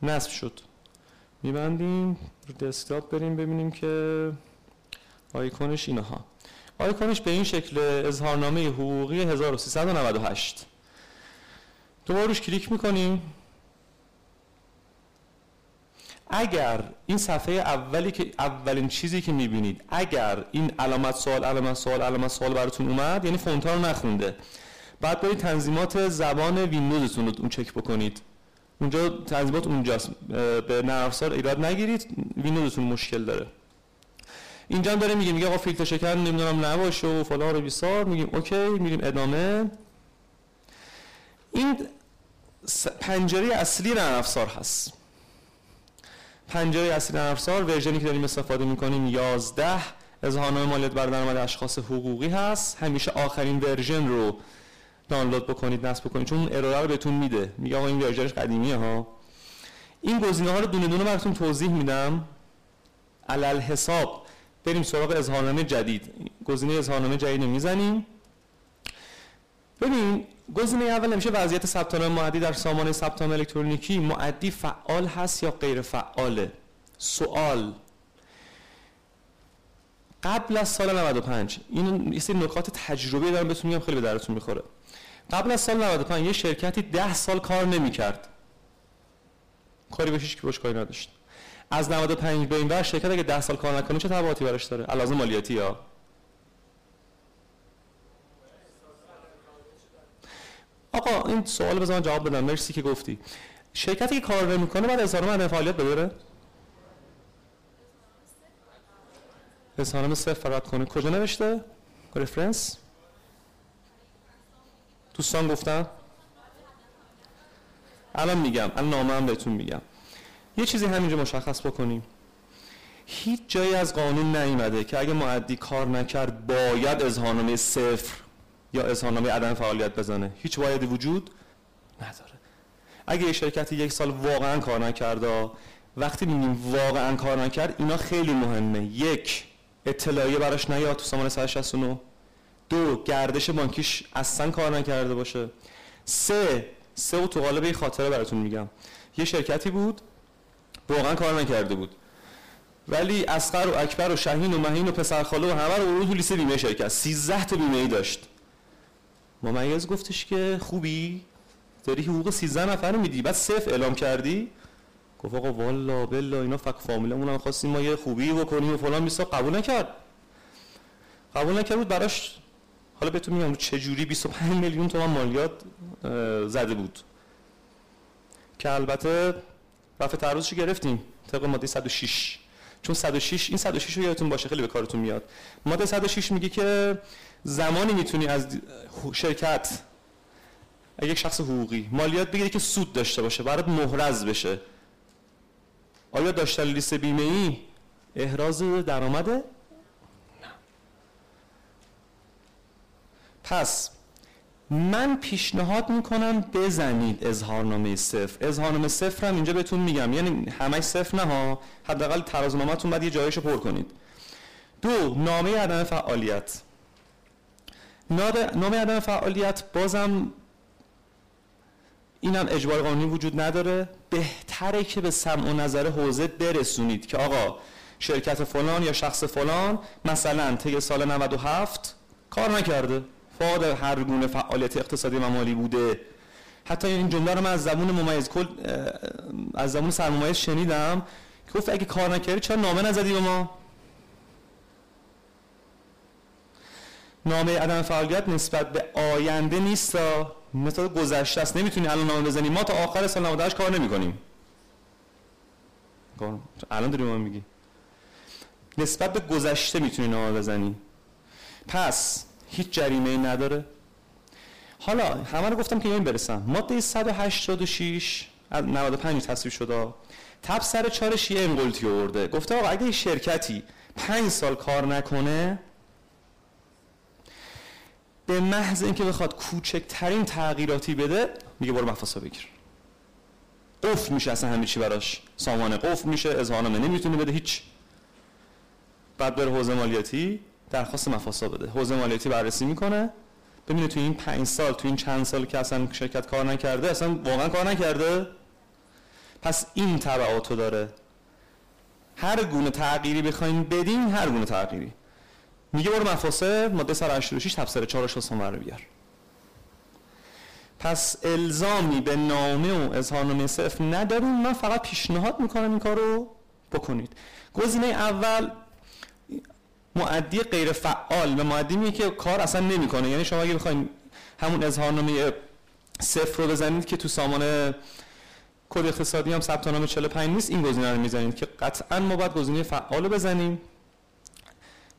نصب شد. میبندیم رو دسکتاپ بریم ببینیم که آیکونش اینها. آیکونش به این شکل اظهارنامه حقوقی 1398 دوباره روش کلیک می‌کنیم. اگر این صفحه اولی که اولین چیزی که می‌بینید اگر این علامت سوال علامت سوال علامت سوال براتون اومد یعنی فونت رو نخونده. بعد برید تنظیمات زبان ویندوزتون رو اون چک بکنید. اونجا تنظیمات اونجاست. به نرم افزار ایراد نگیرید. ویندوزتون مشکل داره. اینجا هم داره میگه میگه آقا فیلتر شکن نمی‌دونم نباشه و فلان و بیسار. میگیم okay میریم ادامه. این پنجره اصلی نرم افزار هست. پنجره اصلی نرم افزار version ی که داریم استفاده می‌کنیم 11 اظهارنامه مالیات بر درآمد اشخاص حقوقی هست. همیشه آخرین version رو دانلود بکنید نصب بکنید چون error رو بهتون میده. میگه آقا این version ش قدیمیه ها. این گزینه ها رو دونه دونه براتون توضیح میدم. علی‌الحساب بریم سراغ اظهارنامه جدید. گزینه اظهارنامه جدید رو می‌زنیم. ببین گزینه اول نوشته وضعیت ثبت نام مودی در سامانه ثبت نام الکترونیکی مودی فعال هست یا غیر فعاله؟ سوال. قبل از سال 95 این یه سری نکات تجربی دارم بهتون میگم خیلی به درتون می‌خوره. قبل از سال 95 یه شرکتی 10 سال کار نمی‌کرد. کاری بهش که باش کاری نداشت. از 95 به این ور شرکت اگه 10 سال کار نکنه چه تبعاتی براش داره؟ علاوه مالیاتی یا آقا این سوال بزن جواب بدم. مرسی که گفتی. شرکتی که کار نمی‌کنه بعد اظهار مدن فعالیت بداره؟ اظهارنامه صفر فرات کنه. کجا نوشته؟ رفرنس دوستان گفتن؟ الان میگم. الان نامه هم بهتون میگم. یه چیزی همینجا مشخص بکنیم. هیچ جایی از قانون نیومده که اگه معدی کار نکرد باید اظهارنامه صفر یا اظهارنامه عدم فعالیت بزنه. هیچ بایدی وجود نداره. اگه یه شرکتی یک سال واقعا کار نکرده وقتی میگیم واقعا کار نکرد اینا خیلی مهمه. یک اطلاعیه براش نیاد تو سامان 169 دو گردش بانکیش اصلا کار نکرده باشه. سه سه تو قالب خاطره براتون میگم. یه شرکتی بود واقعا کار نکرده بود. ولی اسقر و اکبر و شهین و مهین و پسرخاله و همه رو تو لیست بیمه شرکت. 13 تا بیمه ای داشت. ممیز گفتش که خوبی؟ داری حقوق 13 نفر میدی. بعد صفر اعلام کردی. گفت آقا والا بلا اینا فک فامیلمون هم خواستیم ما یه خوبی بکنیم و فلان بیستا قبول نکرد. قبول نکرد بود براش حالا بهتون میگم چه جوری 25 میلیون تومان مالیات زده بود. که البته رفع تعرضش گرفتیم. طبق ماده 106 چون 106 این 106 رو یادتون باشه خیلی به کارتون میاد. ماده 106 میگه که زمانی می‌تونی از شرکت یک شخص حقوقی مالیات بگیری که سود داشته باشه برات محرز بشه. آیا داشتن لیست بیمه ای احراز درآمده؟ پس من پیشنهاد می‌کنم بزنید اظهارنامه صفر. اظهارنامه صفر هم اینجا بهتون میگم. یعنی همش صفر نه ها. حداقل ترازنامه‌تون بعد یه جایشو پر کنید. دو نامه عدم فعالیت. نامه عدم فعالیت بازم اینم اجبار قانونی وجود نداره. بهتره که به سمع و نظر حوزه برسونید که آقا شرکت فلان یا شخص فلان مثلا طی سال 97 کار نکرده. فعال هر گونه فعالیت اقتصادی و مالی بوده. حتی این جمله رو من از زبون ممیز کل از زبون سرممایز شنیدم. که گفت اگه کار نکردی چرا نامه نزدی به ما؟ نامه عدم فعالیت نسبت به آینده نیست مثلا گذشته است. نمی‌تونی الان نامه بزنی. ما تا آخر سال 98 کار نمی‌کنیم. الان داری ما میگی. نسبت به گذشته می‌تونی نامه بزنی. پس هیچ جریمه ای نداره. حالا همه رو گفتم که این برسم. ماده 186 از 95 تصویب شده تب سر چارش یه انقلتی آورده. گفته آقا اگه شرکتی پنج سال کار نکنه به محض اینکه بخواد کوچکترین تغییراتی بده میگه برو مفاسا بگیر. قفل میشه اصلا همه چی براش. سامانه قفل میشه اظهارنامه نمی‌تونه بده هیچ. بعد بره حوزه مالیاتی. درخواست مفاسا بده. حوزه مالیاتی بررسی می‌کنه. ببینه تو این پنج سال تو این چند سال که اصلا شرکت کار نکرده اصلا واقعا کار نکرده. پس این تبعاتو داره. هر گونه تغییری بخواین بدین هر گونه تغییری. میگه برو مفاسه ماده 186 تفسیر 4 رو بیار. پس الزامی به نامه و اظهارنامه صفر نداریم. من فقط پیشنهاد می‌کنم این کارو بکنید. گزینه اول معدی غیر فعال و معدی که کار اصلا نمی‌کنه. یعنی شما اگه بخواید همون اظهارنامه صفر رو بزنید که تو سامان کد اقتصادی هم ثبت نام 45 نیست این گزینه رو می‌زنید که قطعا ما باید گزینه فعال رو بزنیم.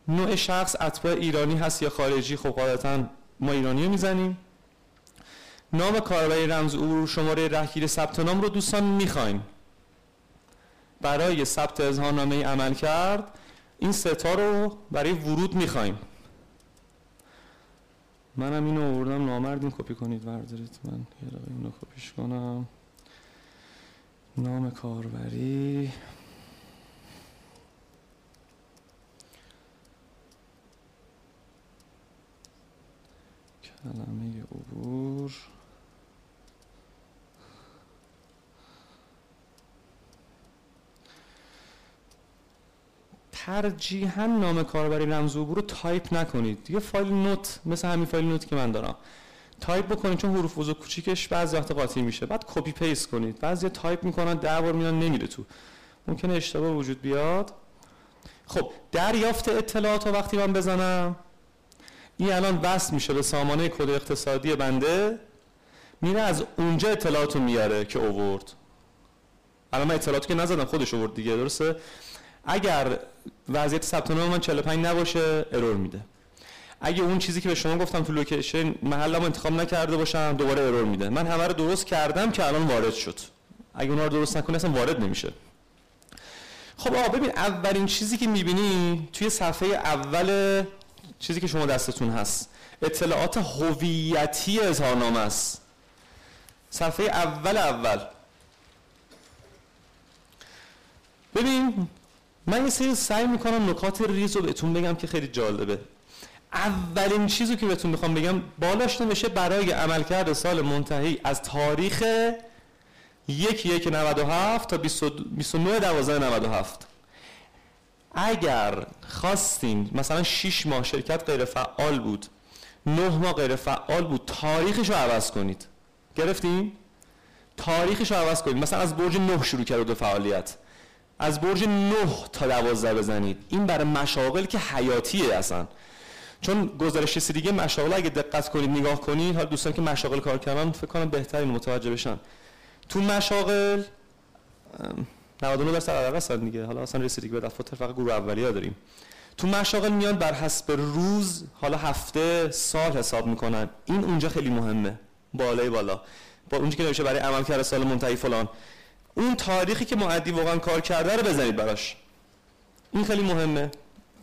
نوع شخص اتباع ایرانی هست یا خارجی؟ خب قاعدتا ما ایرانی رو می‌زنیم. نام کاربری رمز عبور شماره رهگیری ثبت نام رو دوستان می‌خوایم برای ثبت اظهارنامه عمل کرد این ستا رو برای ورود می‌خوایم. منم اینو آوردم نامردین کپی کنید بردارید. من یه اینو کپیش کنم. نام کاربری. کلمه عبور. ترجیحا نام کاربری رمز عبور رو تایپ نکنید. یه فایل note مثل همین فایل نوت که من دارم. تایپ بکنید چون حروف بزرگ کوچیکش بعضی وقت قاطی میشه. بعد copy paste کنید. بعضی تایپ می‌کنن ده بار میان نمیره تو. ممکنه اشتباه وجود بیاد. خب دریافت اطلاعات رو وقتی من بزنم این الان وصل میشه به سامانه کد اقتصادی بنده. میره از اونجا اطلاعات میاره که اوورد. الان من اطلاعاتی که نزدم خودش اوورد دیگه درسته؟ اگر وضعیت ثبت نام من 45 نباشه error میده. اگه اون چیزی که به شما گفتم تو location محلم انتخاب نکرده باشم دوباره error میده. من همه رو درست کردم که الان وارد شد. اگه اونها رو درست نکنی اصلا وارد نمیشه. خب آقا ببین اولین چیزی که می‌بینی توی صفحه اول چیزی که شما دستتون هست اطلاعات هویتی اظهارنامه است. صفحه اول اول. ببین من یه سری سعی می‌کنم نکات ریز رو بهتون بگم که خیلی جالبه. اولین چیزی که بهتون می‌خوام بگم بالاش نمیشه برای عملکرد سال منتهی از تاریخ یک یک 97 تا 29 12 97 اگر خواستین مثلا 6 ماه شرکت غیر فعال بود 9 ماه غیر فعال بود تاریخش رو عوض کنید. گرفتین؟ تاریخش رو عوض کنید. مثلا از برج 9 شروع کرد به فعالیت. از برج 9 تا 12 بزنید. این برای مشاغل که حیاتیه اصلا. چون گزارش دیگه مشاغل اگه دقت کنید نگاه کنید حالا دوستان که مشاغل کار کردن فکر کنم بهترین متوجه بشن. تو مشاغل 99 درصد علاقه هستن دیگه. حالا اصلا رسیدگی به دفاتر فقط گروه اولیه داریم. تو مشاغل میان بر حسب روز حالا هفته سال حساب می‌کنن. این اونجا خیلی مهمه. بالای بالا. با اونجا که نوشته برای عملکرد سال منتهی فلان. اون تاریخی که معدی واقعا کار کرده رو بزنید براش. این خیلی مهمه.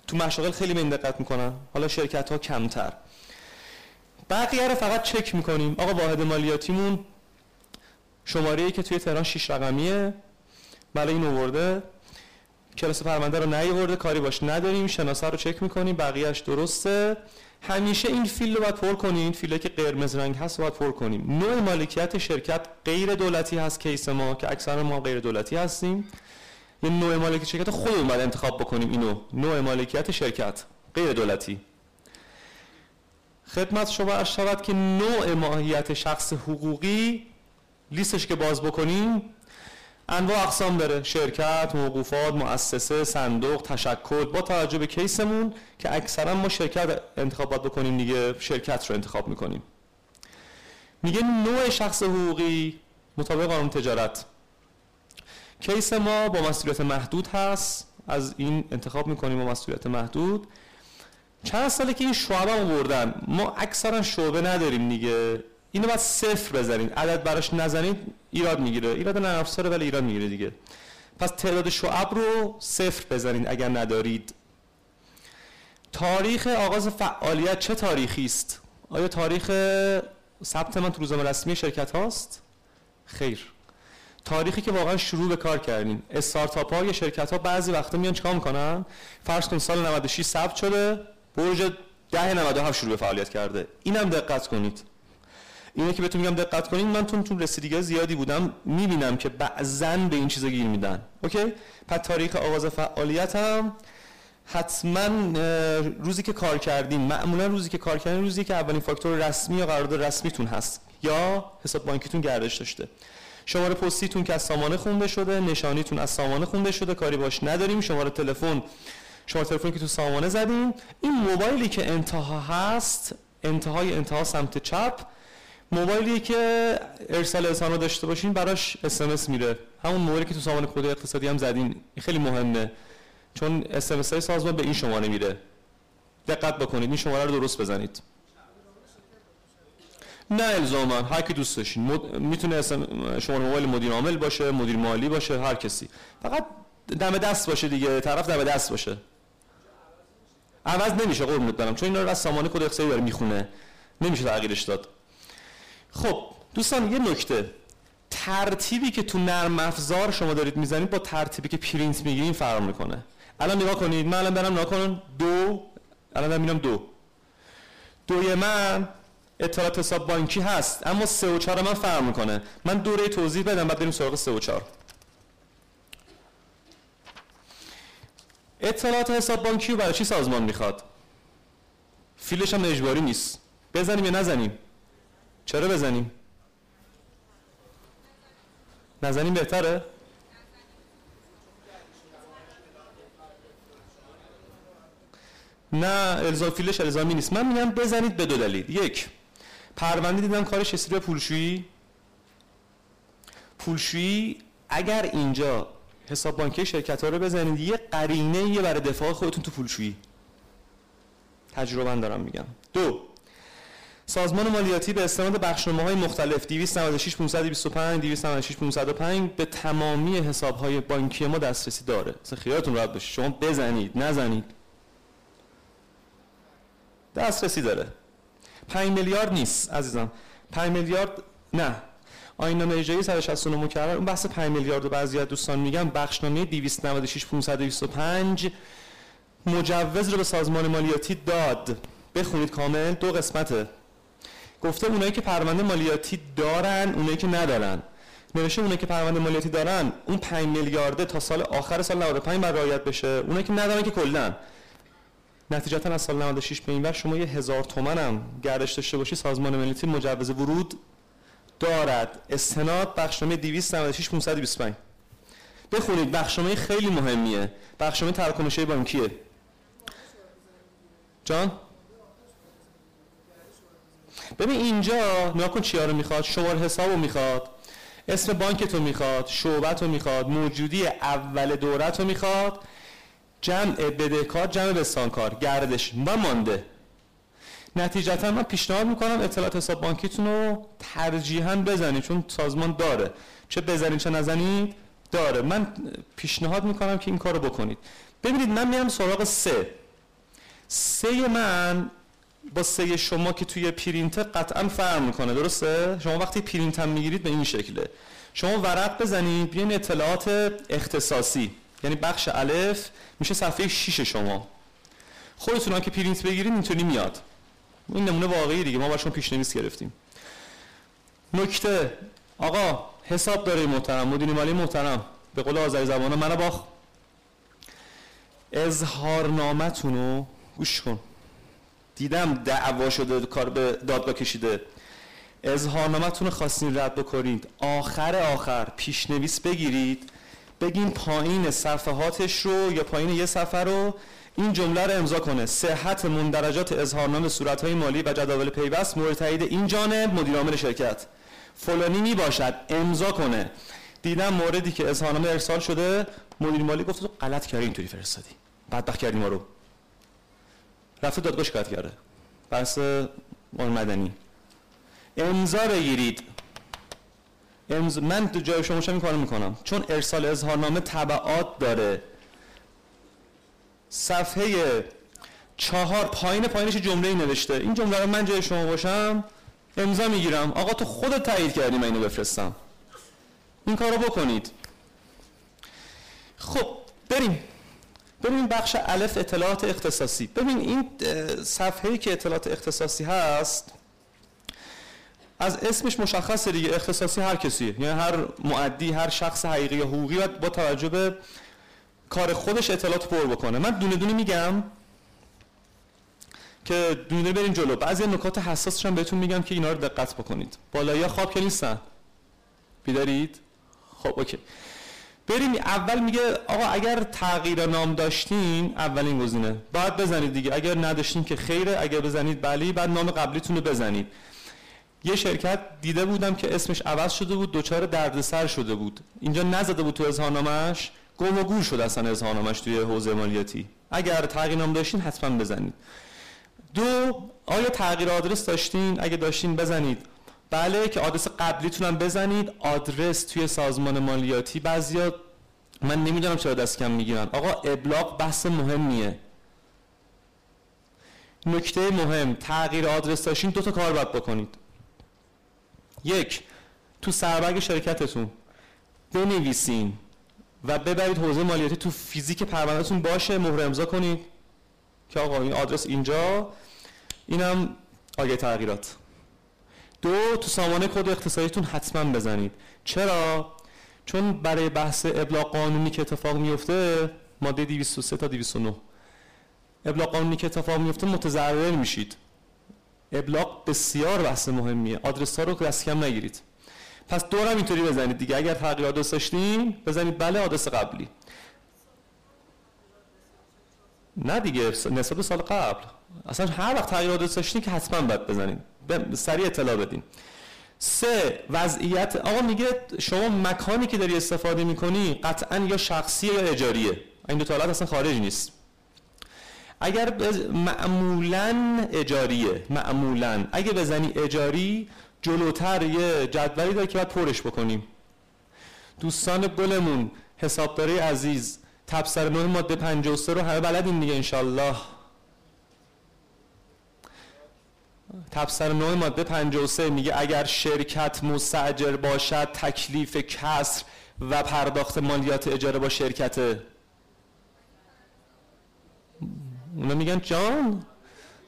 تو مشاغل خیلی به دقت می‌کنن. حالا شرکت ها کمتر. بقیه رو فقط چک می‌کنیم. آقا واحد مالیاتیمون شماره ای که توی تهران 6 رقمیه. بله این آورده. کلاس پرونده رو نیورده کاری باش نداریم. شناسه رو چک می‌کنیم. بقیهش درسته. همیشه این فیل رو باید پر کنیم فیلی که قرمز رنگ هست باید پر کنیم. نوع مالکیت شرکت غیر دولتی هست کیس ما که اکثر ما غیر دولتی هستیم. یه نوع مالکیت شرکت خودمون باید انتخاب بکنیم اینو. نوع مالکیت شرکت غیر دولتی. خدمت شما عرض شود که نوع ماهیت شخص حقوقی لیستش که باز بکنیم انواع اقسام داره. شرکت، موقوفات، مؤسسه، صندوق، تشکل. با توجه به کیسمون که اکثرا ما شرکت انتخابات بکنیم دیگه شرکت رو انتخاب می‌کنیم. میگه نوع شخص حقوقی مطابق قانون تجارت. کیس ما با مسئولیت محدود هست. از این انتخاب می‌کنیم با مسئولیت محدود. چند ساله که این شعبه آوردن ما اکثرا شعبه نداریم دیگه. اینو باید صفر بزنید. عدد براش نزنید ایراد می‌گیره. ایراد نه افساره ولی ایراد می‌گیره دیگه. پس تعداد شعب رو صفر بزنید اگر ندارید. تاریخ آغاز فعالیت چه تاریخی است؟ آیا تاریخ ثبت من تو روزنامه رسمی شرکت هاست؟ خیر. تاریخی که واقعا شروع به کار کردین. استارتاپ ها یا شرکت ها بعضی وقتا میان چیکار می‌کنن؟ فرض کن سال 96 ثبت شده برج 10 97 شروع به فعالیت کرده. اینم دقت کنید. اینه که بهتون میگم دقت کنید من تون تو رسیدگی زیادی بودم می‌بینم که بعضا به این چیزا گیر میدن. اوکی؟ پس تاریخ آغاز فعالیتم حتما روزی که کار کردیم معمولا روزی که کار کردیم روزی که اولین فاکتور رسمی یا قرارداد رسمیتون هست یا حساب بانکیتون گردش داشته. شماره پستیتون که از سامانه خونده شده نشانیتون از سامانه خونده شده کاری باش نداریم. شماره تلفن شماره تلفنی که تو سامانه زدیم. این موبایلی که انتها هست انتهای انتها سمت چپ موبایلی که ارسال اظهارنامه داشته باشین براش SMS میره. همون موبایلی که تو سامانه کد اقتصادی هم زدین. خیلی مهمه. چون SMS های سازمان به این شماره میره. دقت بکنید. این شماره رو درست بزنید. نه الزاما هر کی دوست داشتین. مد... می‌تونه شماره موبایل مدیر عامل باشه مدیر مالی باشه هر کسی. فقط دم دست باشه دیگه. طرف دم دست باشه. عوض نمیشه. قربونت برم. چون اینا رو از سامانه کد اقتصادی داره می‌خونه. نمیشه تغییرش داد. خب دوستان یه نکته. ترتیبی که تو نرم افزار شما دارید می‌زنید با ترتیبی که پرینت می‌گیرین فرق می‌کنه. الان نگاه کنید. من الان برم نگاه دو. الان دارم میرم دو. دوی من اطلاعات حساب بانکی هست اما سه و چهار من فرق می‌کنه. من دوره توضیح بدم بعد بریم سراغ سه و چهار. اطلاعات حساب بانکی رو برای چی سازمان می‌خواد؟ فیلش هم اجباری نیست. بزنیم یا نزنیم؟ چرا بزنیم؟ نزنیم بهتره؟ نه الزام فیلش الزامی نیست. من میگم بزنید به دو دلیل. یک پرونده دیدم کارش اسری پولشویی. پولشویی اگر اینجا حساب بانکی شرکت ها رو بزنید یه قرینه یه برای دفاع خودتون تو پولشویی. تجربه دارم میگم. دو سازمان مالیاتی به استناد بخشنامه های مختلف 296 525 296 505 به تمامی حساب های بانکی ما دسترسی داره. مثلا خیالتون راحت باشه. شما بزنید نزنید. دسترسی داره. 5 میلیارد نیست عزیزم. 5 میلیارد نه. آینامه اجرایی 169 مکرر اون بحث 5 میلیارد و بعضی از دوستان میگن. بخشنامه 296 525 مجوز رو به سازمان مالیاتی داد. بخونید کامل دو قسمته. گفته اونایی که پرونده مالیاتی دارن اونایی که ندارن. نوشته اونه که پرونده مالیاتی دارن اون 5 میلیارده تا سال آخر سال 95 بعد رعایت بشه. اونه که ندارن که کلا. نتیجتا از سال 96 به این بر شما یه هزار تومن هم گردش داشته باشی سازمان ملیتی مجوز ورود دارد. استناد بخشنامه 296 525 بخونید بخشنامه خیلی مهمیه. بخشنامه تراکنش بانکیه. جان؟ ببین اینجا نگاه کن چیا رو می‌خواد شماره حساب رو می‌خواد اسم بانک رو می‌خواد شعبت رو می‌خواد موجودی اول دورت رو می‌خواد جمع بدهکار جمع بستانکار گردش و مانده. نتیجتا من پیشنهاد می‌کنم اطلاعات حساب بانکیتون رو ترجیحاً بزنید چون سازمان داره. چه بزنید چه نزنید داره. من پیشنهاد می‌کنم که این کارو بکنید. ببینید من میام سراغ سه. سه من با سه شما که توی پرینت قطعا فرق می‌کنه درسته؟ شما وقتی پرینت هم می‌گیرید به این شکله. شما ورق بزنید بیاین اطلاعات اختصاصی یعنی بخش الف میشه صفحه 6 شما. خودتون که پرینت بگیرید اینطوری میاد. این نمونه واقعی دیگه ما برشون پیشنویس گرفتیم. نکته. آقا حساب داره محترم مدیر مالی محترم. به قول آذری زبانه منو باخ اظهارنامتون رو گوش کن. دیدم دعوا شده کار به دادگاه کشیده. اظهارنامتون رو خواستین رد بکنید. آخر آخر پیشنویس بگیرید. بگین پایین صفحاتش رو یا پایین یه صفحه رو این جمله رو امضا کنه. صحت مندرجات اظهارنامه صورتهای مالی و جداول پیوست مورد تایید این جانب مدیر عامل شرکت. فلانی می باشد امضا کنه. دیدم موردی که اظهارنامه ارسال شده. مدیر مالی گفت تو غلط کردی اینطوری فرستادی. بدبخت کردی ما رو. رفته دادگاه شکایت کرده. بحث مدنی. امضا بگیرید. امز... من تو جای شما این کارو می‌کنم. چون ارسال اظهارنامه تبعات داره. صفحه چهار پایین پایینش جمله ای نوشته. این جمله رو من جای شما باشم امضا می‌گیرم. آقا تو خودت تایید کردی من اینو بفرستم. این کارو بکنید. خب بریم. ببین بخش الف اطلاعات اختصاصی. ببین این صفحه که اطلاعات اختصاصی هست از اسمش مشخصه دیگه. اختصاصی هر کسیه. یعنی هر معدی هر شخص حقیقی یا حقوقی باید با توجه به کار خودش اطلاعات پر بکنه. من دونه دونه میگم که دونه بریم جلو. بعضی نکات حساسش هم بهتون میگم که اینا رو دقت بکنید. بالایی خواب که نیستن. بیدارید؟ خب اوکی. بریم اول میگه آقا اگر تغییر نام داشتین اولین گزینه. باید بزنید دیگه. اگر نداشتین که خیره اگر بزنید بلی بعد نام قبلیتون رو بزنید. یه شرکت دیده بودم که اسمش عوض شده بود دچار دردسر شده بود. اینجا نزده بود تو اظهارنامه‌اش گم و گور شد اصلا اظهارنامه‌اش توی حوزه مالیاتی. اگر تغییر نام داشتین حتما بزنید. دو آیا تغییر آدرس داشتین؟ اگه داشتین بزنید. بله که آدرس قبلیتون هم بزنید. آدرس توی سازمان مالیاتی بعضیا من نمی‌دونم چرا دست کم می‌گیرن. آقا ابلاغ بحث مهمیه. نکته مهم تغییر آدرس داشتین دو تا کار باید بکنید. یک تو سربرگ شرکتتون بنویسین و ببرید حوزه مالیاتی تو فیزیک پروندهتون باشه مهر امضا کنید. که آقا این آدرس اینجا. اینم آگه تغییرات. دو تو سامانه کد اقتصادیتون حتما بزنید. چرا؟ چون برای بحث ابلاغ قانونی که اتفاق میفته ماده 203 تا 209 ابلاغ قانونی که اتفاق میفته متضرر میشید. ابلاغ بسیار بحث مهمیه. آدرس ها رو دست کم نگیرید. پس دورم اینطوری بزنید دیگه. اگر تغییر آدرس داشتین بزنید. بله آدرس قبلی. نه دیگه نسبت سال قبل. اصلا هر وقت تغییر آدرس داشتین که حتما باید بزنید. سریع اطلاع بدین. سه وضعیت آقا میگه شما مکانی که داری استفاده می‌کنی قطعا یا شخصیه یا اجاریه. این دو حالت اصلا خارج نیست. اگر معمولا اجاریه. معمولا. اگه بزنی اجاری جلوتر یه جدولی داره که باید پرش بکنیم دوستان گلمون حسابداری عزیز تبصر نه ماده 53 رو همه بلدین دیگه انشالله. تبصر نه ماده 53 میگه اگر شرکت مستجر باشد تکلیف کسر و پرداخت مالیات اجاره با شرکت. اونا میگن جان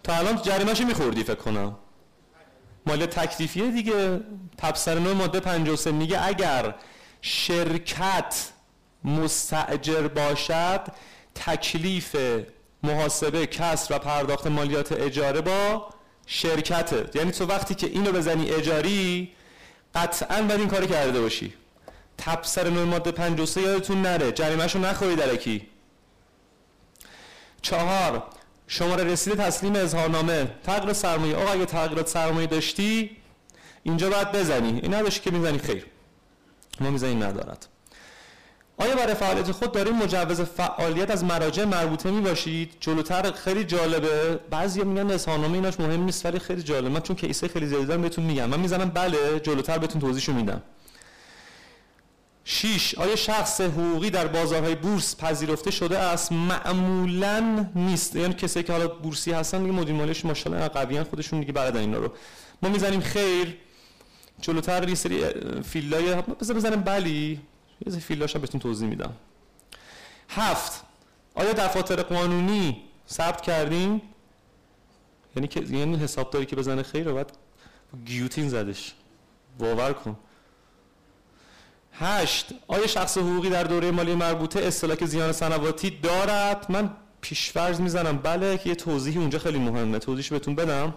تا الان جریمهشو میخوردی فکر کنم. مالیات تکلیفیه دیگه. تبصره نوع ماده 53 میگه اگر شرکت مستعجر باشد تکلیف محاسبه کسر و پرداخت مالیات اجاره با شرکته. یعنی تو وقتی که اینو بزنی اجاری قطعا باید این کار کرده باشی. تبصر نوع ماده 53 یادتون نره. جریمهشو نخوری درکی. چهار شماره رسید تسلیم اظهارنامه. تغییر سرمایه. آقا اگه تغییرات سرمایه داشتی اینجا باید بزنی. این نداشتی که می‌زنی خیر. ما می‌زنیم ندارد. آیا برای فعالیت خود داریم مجوز فعالیت از مراجع مربوطه می باشید جلوتر خیلی جالبه. بعضی میگن اظهارنامه ایناش مهم نیست ولی خیلی جالبه. من چون کیسه خیلی زیادی دارم بهتون میگم. من می‌زنم بله جلوتر بهتون توضیحشو میدم. 6 آیا شخص حقوقی در بازارهای بورس پذیرفته شده است؟ معمولا نیست. یعنی کسی که حالا بورسی هستن دیگه مدیر مالیش ماشاءالله قویان خودشون دیگه بلدن اینا رو. ما می‌زنیم خیر. جلوتر یه سری فیلای بذار بزنیم بلی. یه هم بهتون توضیح میدم. هفت. آیا دفاتر قانونی ثبت کردیم؟ یعنی که یعنی حسابداری که بزنه خیر بعد گیوتین زدش. باور کن. هشت. آیا شخص حقوقی در دوره مالی مربوطه اصطلاح زیان سنواتی دارد؟ من پیشفرض می‌زنم. بله که یه توضیحی اونجا خیلی مهمه. توضیحش بهتون بدم.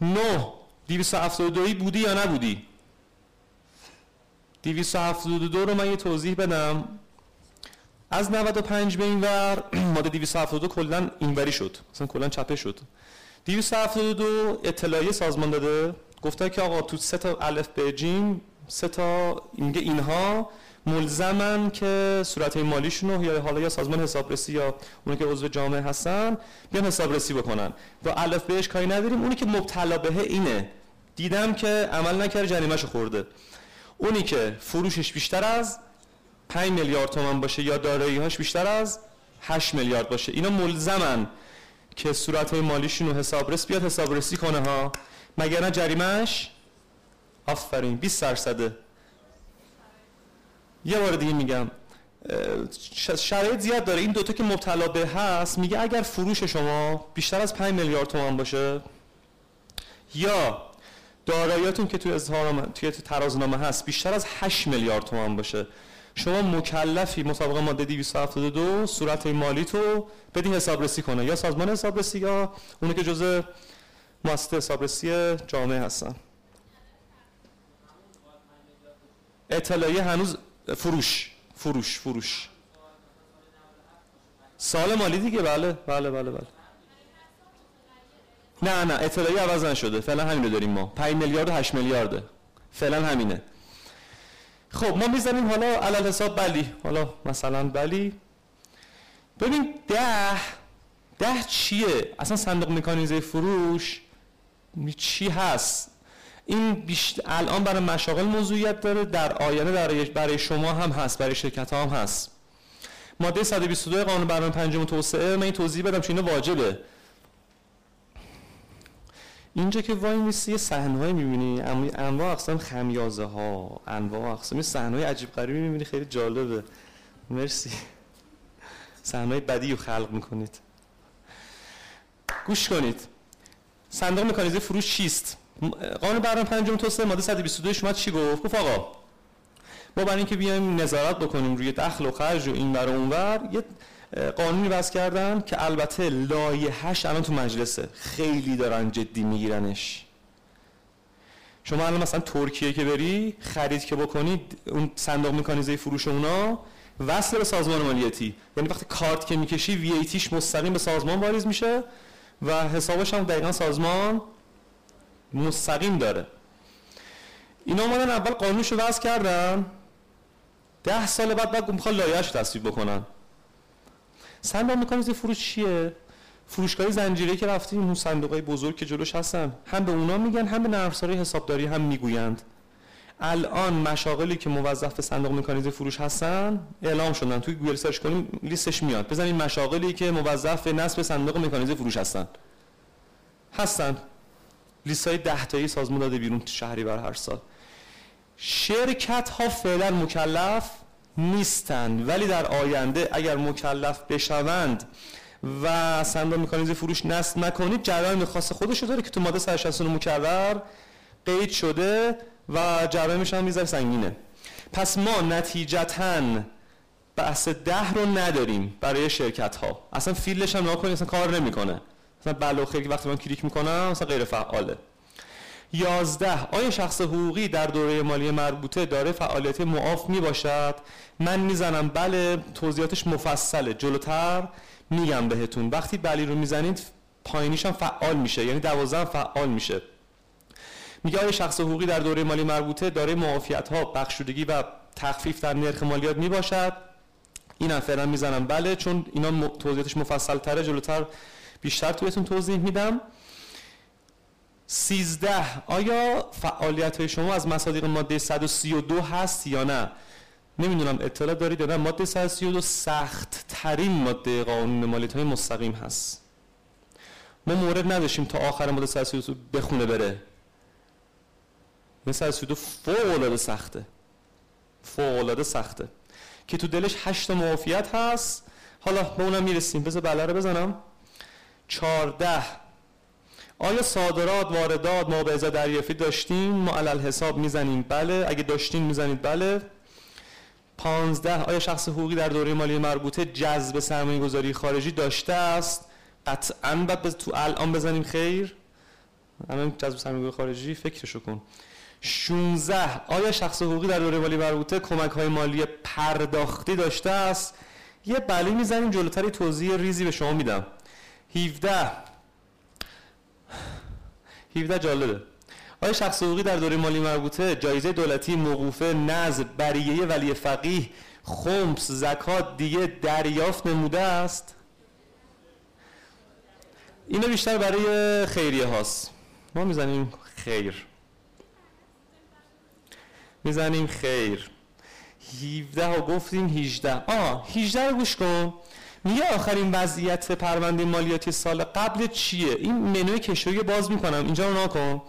نه. 272 بودی یا نبودی؟ 272 رو من یه توضیح بدم. از 95 به این ور ماده 272 کلا اینوری شد. مثلا کلا چپه شد. 272 اطلاعیه سازمان داده. گفته که آقا تو سه تا الف به جیم سه تا میگه اینها ملزمن که صورت مالیشون یا حالا یا سازمان حسابرسی یا اونی که عضو جامعه هستن بیان حسابرسی بکنن. و الف بهش کاری نداریم. اونی که مبتلا بهه اینه. دیدم که عمل نکرد جریمهشو خورده. اونی که فروشش بیشتر از 5 میلیارد تومان باشه یا دارایی‌هاش بیشتر از 8 میلیارد باشه. اینا ملزمن که صورت مالیشون رو حسابرس بیاد حسابرسی کنه ها. مگر نه جریمهش آفرین 20 درصده. یه بار دیگه میگم شرایط زیاد داره. این دوتا که مبتلا به هست میگه اگر فروش شما بیشتر از 5 میلیارد تومان باشه یا داراییاتون که توی اظهارنامه توی ترازنامه هست بیشتر از 8 میلیارد تومان باشه. شما مکلفی مطابق ماده 272 صورت مالی تو بدی حسابرسی کنه. یا سازمان حسابرسی یا اونی که جزء مؤسسه حسابرسی جامعه هستن. اطلاعیه هنوز فروش فروش فروش. سال مالی دیگه؟ بله بله بله بله. نه نه اطلاعیه عوض نشده. فعلا همینو داریم ما. 5 میلیارد و 8 میلیارده. فعلا همینه. خب ما می‌زنیم حالا علل حساب بلی. حالا مثلا بلی. ببین ده ده چیه؟ اصلا صندوق مکانیزه فروش چی هست؟ این بیشت... الان برای مشاغل موضوعیت داره در آینده برای, برای شما هم هست برای شرکت ها هم هست. ماده 122 قانون برنامه پنجم توسعه من این توضیح بدم چون واجبه. اینجا که وای میسی یه صحنه‌ای می‌بینی. انواع اقسام خمیازه ها انواع اقسام. صحنه‌های عجیب غریبی می‌بینی. خیلی جالبه. مرسی. صحنه‌های بدی رو خلق می‌کنید. گوش کنید. صندوق مکانیزه فروش چیست؟ قانون برنامه پنجم توسعه ماده 122 شما چی گفت؟ گفت آقا ما برای اینکه بیایم نظارت بکنیم روی دخل و خرج و این بر اون ور یه قانونی وضع کردن که البته لایحه‌اش الان تو مجلسه. خیلی دارن جدی میگیرنش. شما الان مثلا ترکیه که بری خرید که بکنید اون صندوق مکانیزه فروش اونا وصل به سازمان مالیاتی یعنی وقتی کارت که می‌کشی وی ایتیش مستقیم به سازمان واریز میشه و حسابش هم دقیقا سازمان مستقیم داره. اینا اومدن اول قانونش رو وضع کردن. ده سال بعد بعد می‌خوان لایحه‌اش تصویب بکنن. صندوق مکانیزه فروش چیه؟ فروشگاه زنجیره که رفتیم اون صندوق بزرگ که جلوش هستن هم به اونا میگن هم به نرم‌افزار حسابداری هم می‌گویند. الان مشاغلی که موظف به صندوق مکانیزه فروش هستن اعلام شدن. توی گوگل search کنیم لیستش میاد. بزنید مشاغلی که موظف به نصب صندوق مکانیزه فروش هستن. هستن. لیست های ده تایی سازمان داده بیرون شهری بر هر سال. شرکت ها فعلا مکلف. نیستند ولی در آینده اگر مکلف بشوند و صندوق مکانیزم فروش نصب نکنید جرایم خاص خودش داره که تو ماده 169 مکرر قید شده و جرایمش هم می‌ذاره سنگینه. پس ما نتیجتا بحث ده رو نداریم برای شرکت ها اصلا فیلش هم نکنید اصلا کار نمی‌کنه. مثلا بله خیلی وقتی من کلیک می‌کنم مثلا غیر فعاله یازده. آیا شخص حقوقی در دوره مالی مربوطه داره فعالیت معاف می باشد؟ من می‌زنم بله توضیحاتش مفصله. جلوتر میگم بهتون. وقتی بلی رو می‌زنید پایینیش هم فعال میشه. یعنی دوازده فعال میشه. میگه آیا شخص حقوقی در دوره مالی مربوطه داره معافیت ها بخشودگی و تخفیف در نرخ مالیات می باشد؟ اینم فعلا می‌زنم بله چون اینا توضیحاتش مفصل تره جلوتر بیشتر تویتون توضیح میدم. سیزده. آیا فعالیت های شما از مصادیق ماده 132 هست یا نه؟ نمی‌دونم اطلاع دارید یا نه. ماده 132 سخت ترین ماده قانون مالیات های مستقیم هست. ما مورد نداشتیم تا آخر ماده 132 بخونه بره. این 132 فوق العاده سخته فوق العاده سخته. که تو دلش هشت معافیت هست. حالا به اونم می‌رسیم. بذار بله رو بزنم. 14 آیا صادرات واردات ما به دریافتی داشتیم؟ ما علل حساب می‌زنیم. بله. اگه داشتیم می‌زنید. بله. 15 آیا شخص حقوقی در دوره مالی مربوطه جذب سرمایه گذاری خارجی داشته است؟ قطعا. باید تو الان بزنیم خیر. الان جذب سرمایه خارجی فکرشو کن. 16 آیا شخص حقوقی در دوره مالی مربوطه کمک های مالی پرداختی داشته است؟ یه بله می‌زنیم. جلوتری توضیح ریزی به شما میدم. 17 17 جالبه. آیا شخص حقوقی در دوره مالی مربوطه جایزه دولتی موقوفه نظر بریه ولی فقیه خمس زکات دیگه دریافت نموده است. اینو بیشتر برای خیریه هاست. ما می‌زنیم خیر. می‌زنیم خیر. 17 ها گفتیم 18 آه 18 رو گوش کن. میگه آخرین وضعیت پرونده مالیاتی سال قبل چیه؟ این منوی کشویی باز می‌کنم. اینجا رو ناکن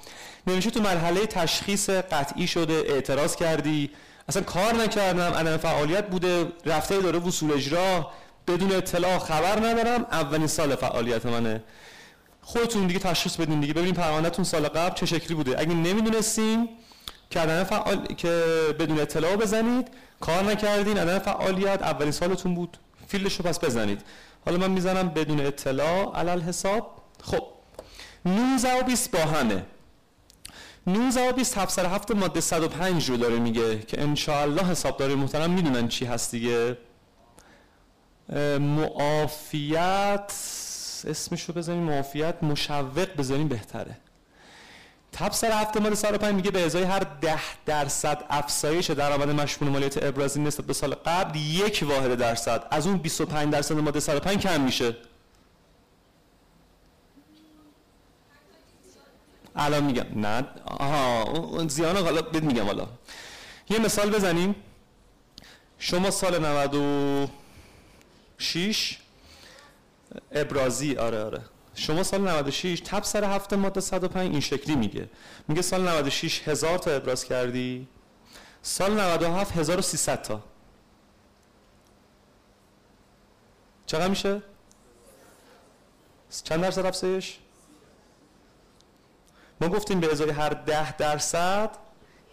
نمیشه تو مرحله تشخیص قطعی شده اعتراض کردی. اصلا کار نکردم عدم فعالیت بوده. رفته داره وصول اجرا. بدون اطلاع خبر ندارم. اولین سال فعالیت منه. خودتون دیگه تشخیص بدین دیگه. ببینیم پروندهتون سال قبل چه شکلی بوده. اگه نمی‌دونستین که عدم فعال که بدون اطلاع بزنید کار نکردین عدم فعالیت اولین سالتون بود. فیلدش رو پس بزنید. حالا من می‌زنم بدون اطلاع علل حساب. خب. 19 و 20 با همه. 19 و 20 تفسیر هفت ماده 105 رو داره میگه که انشاءالله حسابداری محترم می‌دونن چی هست دیگه. معافیت اسمش رو بزنیم. معافیت مشوق بزنیم بهتره. تبصر هفته ماده 105 میگه به ازای هر 10 درصد افزایش درآمد مشمول مالیات ابرازی نسبت به سال قبل یک واحد درصد. از اون 25 درصد ماده 105 کم میشه. الان میگم. نه. آها اون زیانه حالا بد میگم حالا. یه مثال بزنیم. شما سال 96 ابرازی آره آره. شما سال 96 تب سر هفته ماده 105 این شکلی میگه میگه سال 96 هزار تا ابراز کردی سال 97 1300 تا چقدر میشه؟ چند درصد افزایش؟ ما گفتیم به ازای هر ده درصد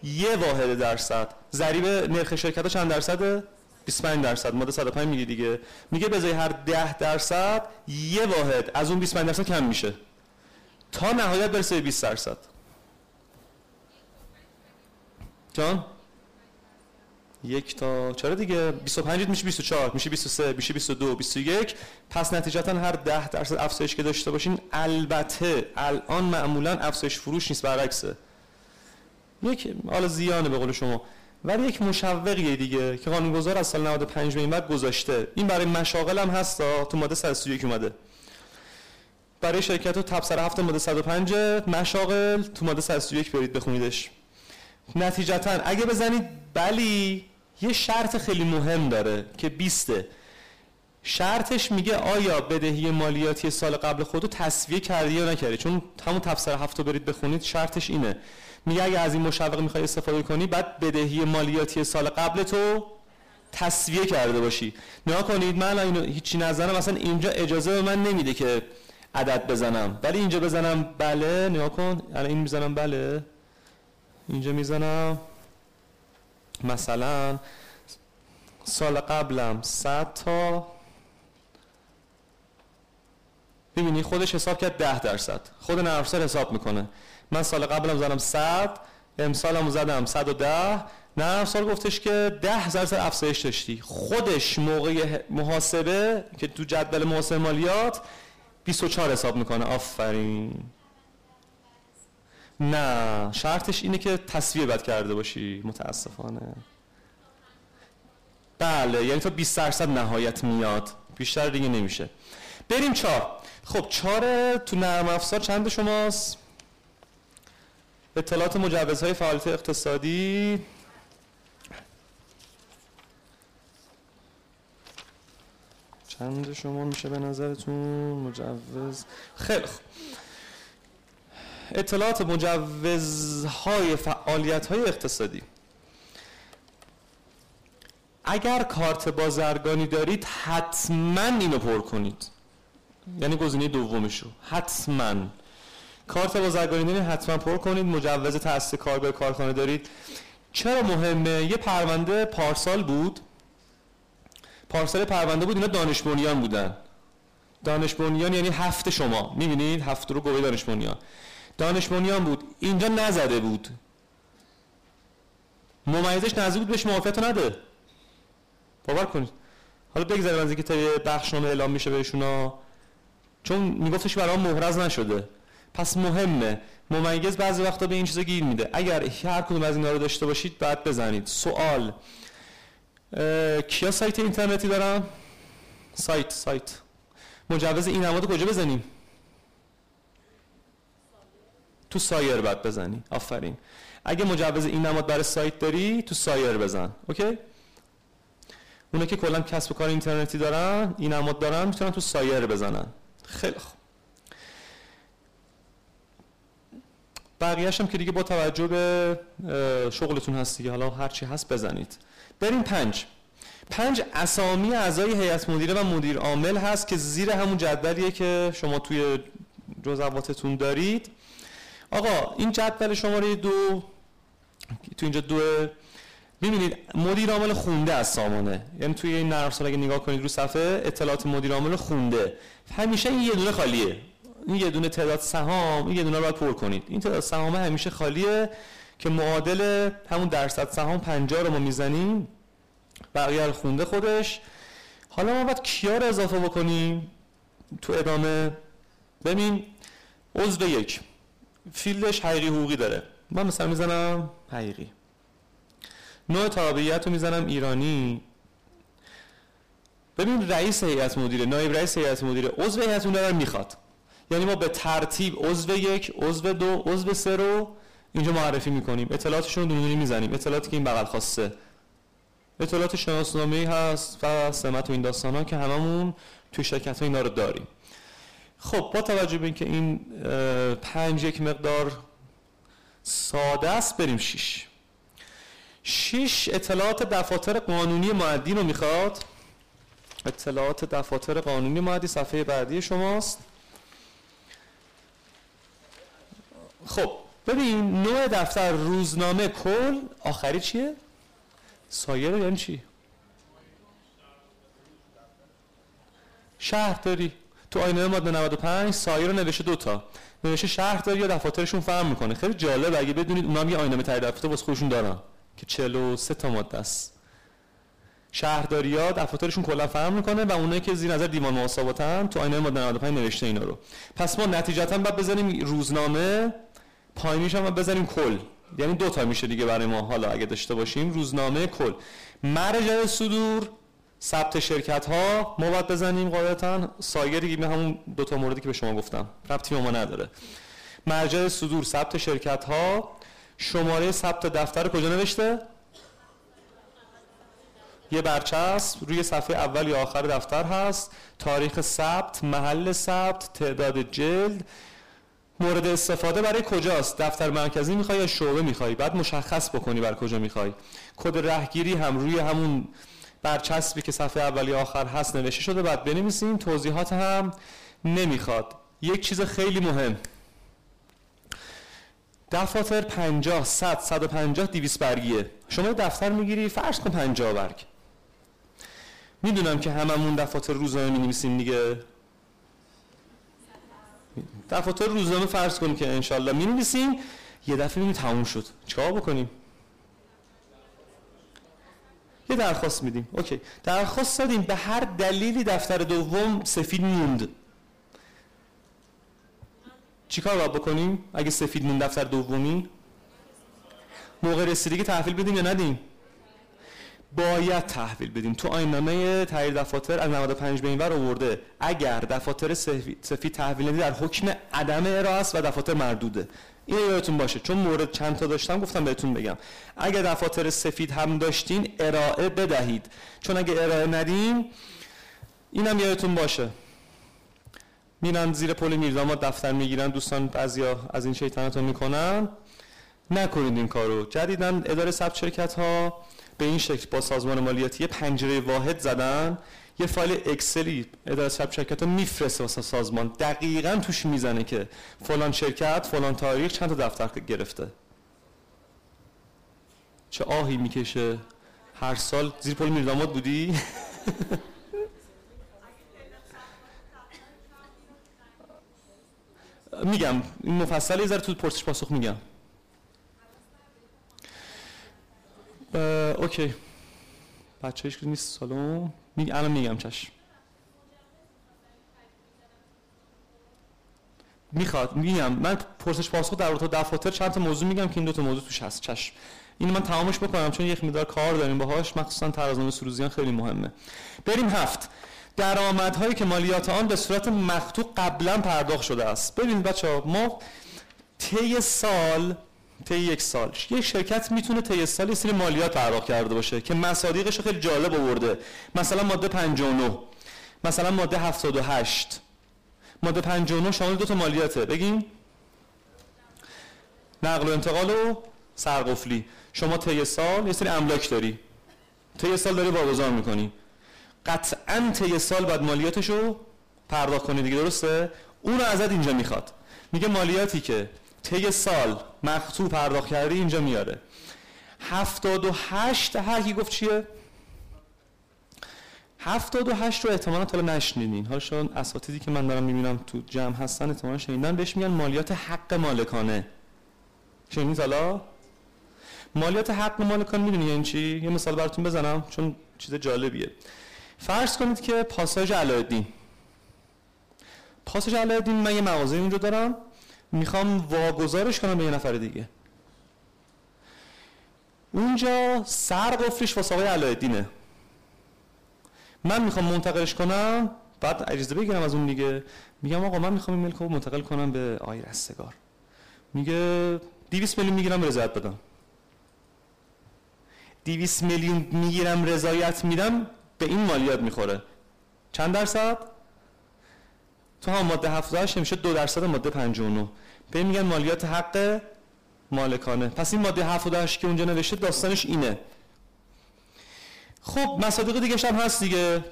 یه واحد درصد ضریب نرخ شرکت ها چند درصده؟ 25 درصد ماده 105 میگه دیگه. میگه به هر 10 درصد یه واحد. از اون 25 درصد کم میشه. تا نهایت برسه به 20 درصد. جان؟ یک تا چرا دیگه؟ 25 میشه 24 میشه 23 میشه 22 21 پس نتیجتا هر 10 درصد افزایش که داشته باشین البته الان معمولا افزایش فروش نیست برعکسه. یک حالا زیانه به قول شما. ولی یک مشوقیه دیگه که قانونگذار از سال 95 به این بعد گذاشته. این برای مشاغل هم هست تو ماده 131 اومده. برای شرکت و تبصر هفته ماده 105 مشاغل تو ماده 131 برید بخونیدش. نتیجتا اگه بزنید بلی یه شرط خیلی مهم داره که 20 شرطش میگه آیا بدهی مالیاتی سال قبل خودو تصویه کردی یا نکردی؟ چون همون تفسیر هفته برید بخونید شرطش اینه. میگه اگه از این مشوق می‌خوای استفاده کنی بعد بدهی مالیاتی سال قبل تو تصویه کرده باشی. نگاه کنید من اینو هیچی نزنم مثلا اینجا اجازه به من نمیده که عدد بزنم. ولی اینجا بزنم بله نگاه کن. الان این می‌زنم بله. اینجا می‌زنم. مثلا سال قبلم 100 تا ببینی خودش حساب کرد 10 درصد. خود نرم حساب می‌کنه. من سال قبلم زدم 100 امسالم زدم 110 نرم افزار گفتش که 10 درصد افزایش داشتی. خودش موقع محاسبه که تو جدول محاسبه مالیات 24 حساب می‌کنه. آفرین. نه شرطش اینه که تصویر بد کرده باشی. متاسفانه. بله یعنی تا 20 درصد نهایت میاد. بیشتر دیگه نمیشه. بریم چهار. خب چهار تو نرم افزار چند شماست؟ اطلاعات مجوزهای فعالیت اقتصادی. چند شما میشه به نظرتون؟ مجوز. خیلی خوب. اطلاعات مجوزهای فعالیت های اقتصادی. اگر کارت بازرگانی دارید حتما اینو پر کنید. یعنی گزینه دومشو حتما. کارت بازرگانی حتما پر کنید. مجوز تأسیس کارگاه کارخانه دارید. چرا مهمه؟ یه پرونده پارسال بود. پارسال پرونده بود اینا دانش بنیان بودن. دانش بنیان یعنی هفت شما. می‌بینید؟ هفت رو گوه دانش بنیان. دانش بنیان بود. اینجا نزده بود. ممیزش نزده بود بهش موافقت نده. باور کنید. حالا بگذاریم از اینکه تا بخشنامه اعلام میشه بهشونا چون میگفتش برای محرز نشده. پس مهمه. ممیز بعضی وقتا به این چیزا گیر میده. اگر هر کدوم از اینا رو داشته باشید بعد بزنید. سوال. کیا سایت اینترنتی دارم سایت سایت. مجوز این نماد کجا بزنیم؟ تو سایر بعد بزنی. آفرین. اگه مجوز این نماد برای سایت داری تو سایر بزن. اوکی؟ اونا که کلا کسب کار اینترنتی دارن این نماد دارن می‌تونن تو سایر بزنن. خیلی خوب. بقیهش هم که دیگه با توجه به شغلتون هست دیگه. حالا هرچی هست بزنید. بریم پنج. پنج اسامی اعضای هیئت مدیره و مدیر عامل هست که زیر همون جدولیه که شما توی جزواتتون دارید. آقا این جدول شماره دو تو اینجا دو ببینید مدیر عامل خونده از سامانه. یعنی توی این نرم اگه نگاه کنید رو صفحه اطلاعات مدیر عامل خونده. همیشه این یه دونه خالیه. این یه دونه تعداد سهام این یه دونه رو باید پر کنید. این تعداد سهام همیشه خالیه که معادل همون درصد سهام 50 رو ما می‌زنیم. بقیه رو خونده خودش. حالا ما باید کیا رو اضافه بکنیم؟ تو ادامه ببین عضو یک. فیلدش حقیقی حقوقی داره. من مثلا می‌زنم حقیقی. نوع تابعیت رو می‌زنم ایرانی. ببین رئیس هیئت مدیره نایب رئیس هیئت مدیره عضو هیئت مدیره رو می‌خواد. یعنی ما به ترتیب عضو یک عضو دو عضو سه رو اینجا معرفی می‌کنیم. اطلاعاتشون رو دونونی می‌زنیم. اطلاعاتی که این بغل خواسته. اطلاعات شناسنامه هست و سمت و این داستان ها که هممون توی شرکت ها اینا رو داریم. خب با توجه به اینکه این پنج یک مقدار ساده است بریم شیش. شیش اطلاعات دفاتر قانونی معدی رو می‌خواد. اطلاعات دفاتر قانونی معدی صفحه بعدی شماست. خب ببین نوع دفتر روزنامه کل آخری چیه؟ سایر یعنی چی؟ شهرداری تو آینه ماده 95 سایر رو نوشته دوتا نوشته شهرداری یا دفاترشون فهم می‌کنه. خیلی جالب اگه بدونید اونا هم یه آینه تایید دفتر واسه خودشون دارن. که 43 تا ماده است. شهرداری ها دفاترشون کلا فهم می‌کنه و اونایی که زیر نظر دیوان محاسباتن تو آینه ماده 95 نوشته اینا رو. پس ما نتیجتا بعد بزنیم روزنامه پایینیش هم بزنیم کل. یعنی دو تا میشه دیگه برای ما. حالا اگه داشته باشیم روزنامه کل. مرجع صدور ثبت شرکت ها ما باید بزنیم قاعدتا. سایری به همون دو تا موردی که به شما گفتم. ربطی ما نداره. مرجع صدور ثبت شرکت ها شماره ثبت دفتر کجا نوشته؟ یه برچسب روی صفحه اول یا آخر دفتر هست. تاریخ ثبت محل ثبت تعداد جلد. مورد استفاده برای کجاست؟ دفتر مرکزی می‌خوای یا شعبه می‌خوای؟ بعد مشخص بکنی بر کجا می‌خوای. کد رهگیری هم روی همون برچسبی که صفحه اولی آخر هست نوشته شده. بعد بنویسیم توضیحات هم نمی‌خواد. یک چیز خیلی مهم. دفاتر 50 100 150 200 برگیه. شما دفتر می‌گیری فرض کن 50 برگ. می‌دونم که هممون دفاتر روزنامه می نویسیم دیگه دفاتر روزنامه فرض کنیم که انشالله می نویسیم یه دفعه می تموم شد. چیکار بکنیم؟ یه درخواست میدیم. اوکی. درخواست دادیم. به هر دلیلی دفتر دوم سفید موند. چیکار باید بکنیم؟ اگه سفید موند دفتر دومی؟ موقع رسیدگی تحویل بدیم یا ندیم؟ باید تحویل بدیم. تو آینامه تغییر دفاتر از 95 به اینور آورده. اگر دفاتر سفید تحویل ندید در حکم عدم ارائه است و دفاتر مردوده. این یادتون باشه. چون مورد چند تا داشتم گفتم بهتون بگم. اگر دفاتر سفید هم داشتین ارائه بدهید. چون اگه ارائه ندیم اینم یادتون باشه. میرن زیر پل میرداماد دفتر می‌گیرن دوستان بعضیا از این شیطنت رو می‌کنن. نکنید این کارو. جدیدن اداره ثبت شرکت ها به این شکل با سازمان مالیاتی پنجره واحد زدن. یه فایل اکسلی اداره ثبت شرکت ها میفرسته واسه سازمان. دقیقا توش می‌زنه که فلان شرکت فلان تاریخ چند تا دفتر گرفته. چه آهی می‌کشه. هر سال زیر پل میرداماد بودی؟ میگم این مفصل یه ذره تو پرسش پاسخ میگم. اوکی. بچه هیچ نیست سالون می... الان میگم چشم می‌خواد میگم. من پرسش پاسخ در رابطه دفاتر چند تا موضوع میگم که این دو تا موضوع توش هست. چشم این من تمامش بکنم چون یک مقدار کار داریم باهاش. مخصوصا ترازنامه سروزیان خیلی مهمه. بریم هفت. درآمدهایی که مالیات آن به صورت مخطوط قبلا پرداخت شده است. ببینید بچه ها ما طی سال طی یک سال یک شرکت می‌تونه طی سال یه سری مالیات پرداخت کرده باشه که مصادیقش خیلی جالب آورده. مثلا ماده 59 مثلا ماده 78 ماده 59 شامل دو تا مالیاته. بگیم؟ نقل و انتقال و سرقفلی. شما طی سال یه سری املاک داری. طی سال داری واگذار می‌کنی. قطعا طی سال باید مالیاتشو پرداخت کنی دیگه درسته؟ اون رو ازت اینجا می‌خواد. میگه مالیاتی که طی سال مقطوع پرداخت کردی اینجا میاره. هفتاد و هشت هر کی گفت چیه؟ هفتاد و هشت رو احتمالا تا نشنیدین. حالا شما اساتیدی که من دارم می‌بینم تو جمع هستن احتمالا شنیدن. بهش میگن مالیات حق مالکانه. شنیدین حالا؟ مالیات حق مالکانه می‌دونی یعنی چی؟ یه مثال براتون بزنم چون چیز جالبیه. فرض کنید که پاساژ علایالدین پاساژ علایالدین من یه مغازه اونجا دارم می‌خوام واگذارش کنم به یه نفر دیگه. اونجا سر قفلش واسه آقای علایالدینه من می‌خوام منتقلش کنم بعد اجازه بگیرم از اون دیگه. میگم آقا من می‌خوام این ملک رو منتقل کنم به آقای رستگار. میگه 200 میلیون می‌گیرم رضایت بدم. 200 میلیون می‌گیرم رضایت میدم. به این مالیات می‌خوره. چند درصد؟ تو هم ماده 78 میشه دو درصد ماده 59 به میگن مالیات حق مالکانه. پس این ماده 78 که اونجا نوشته داستانش اینه. خب مصادیق دیگه هم هست دیگه.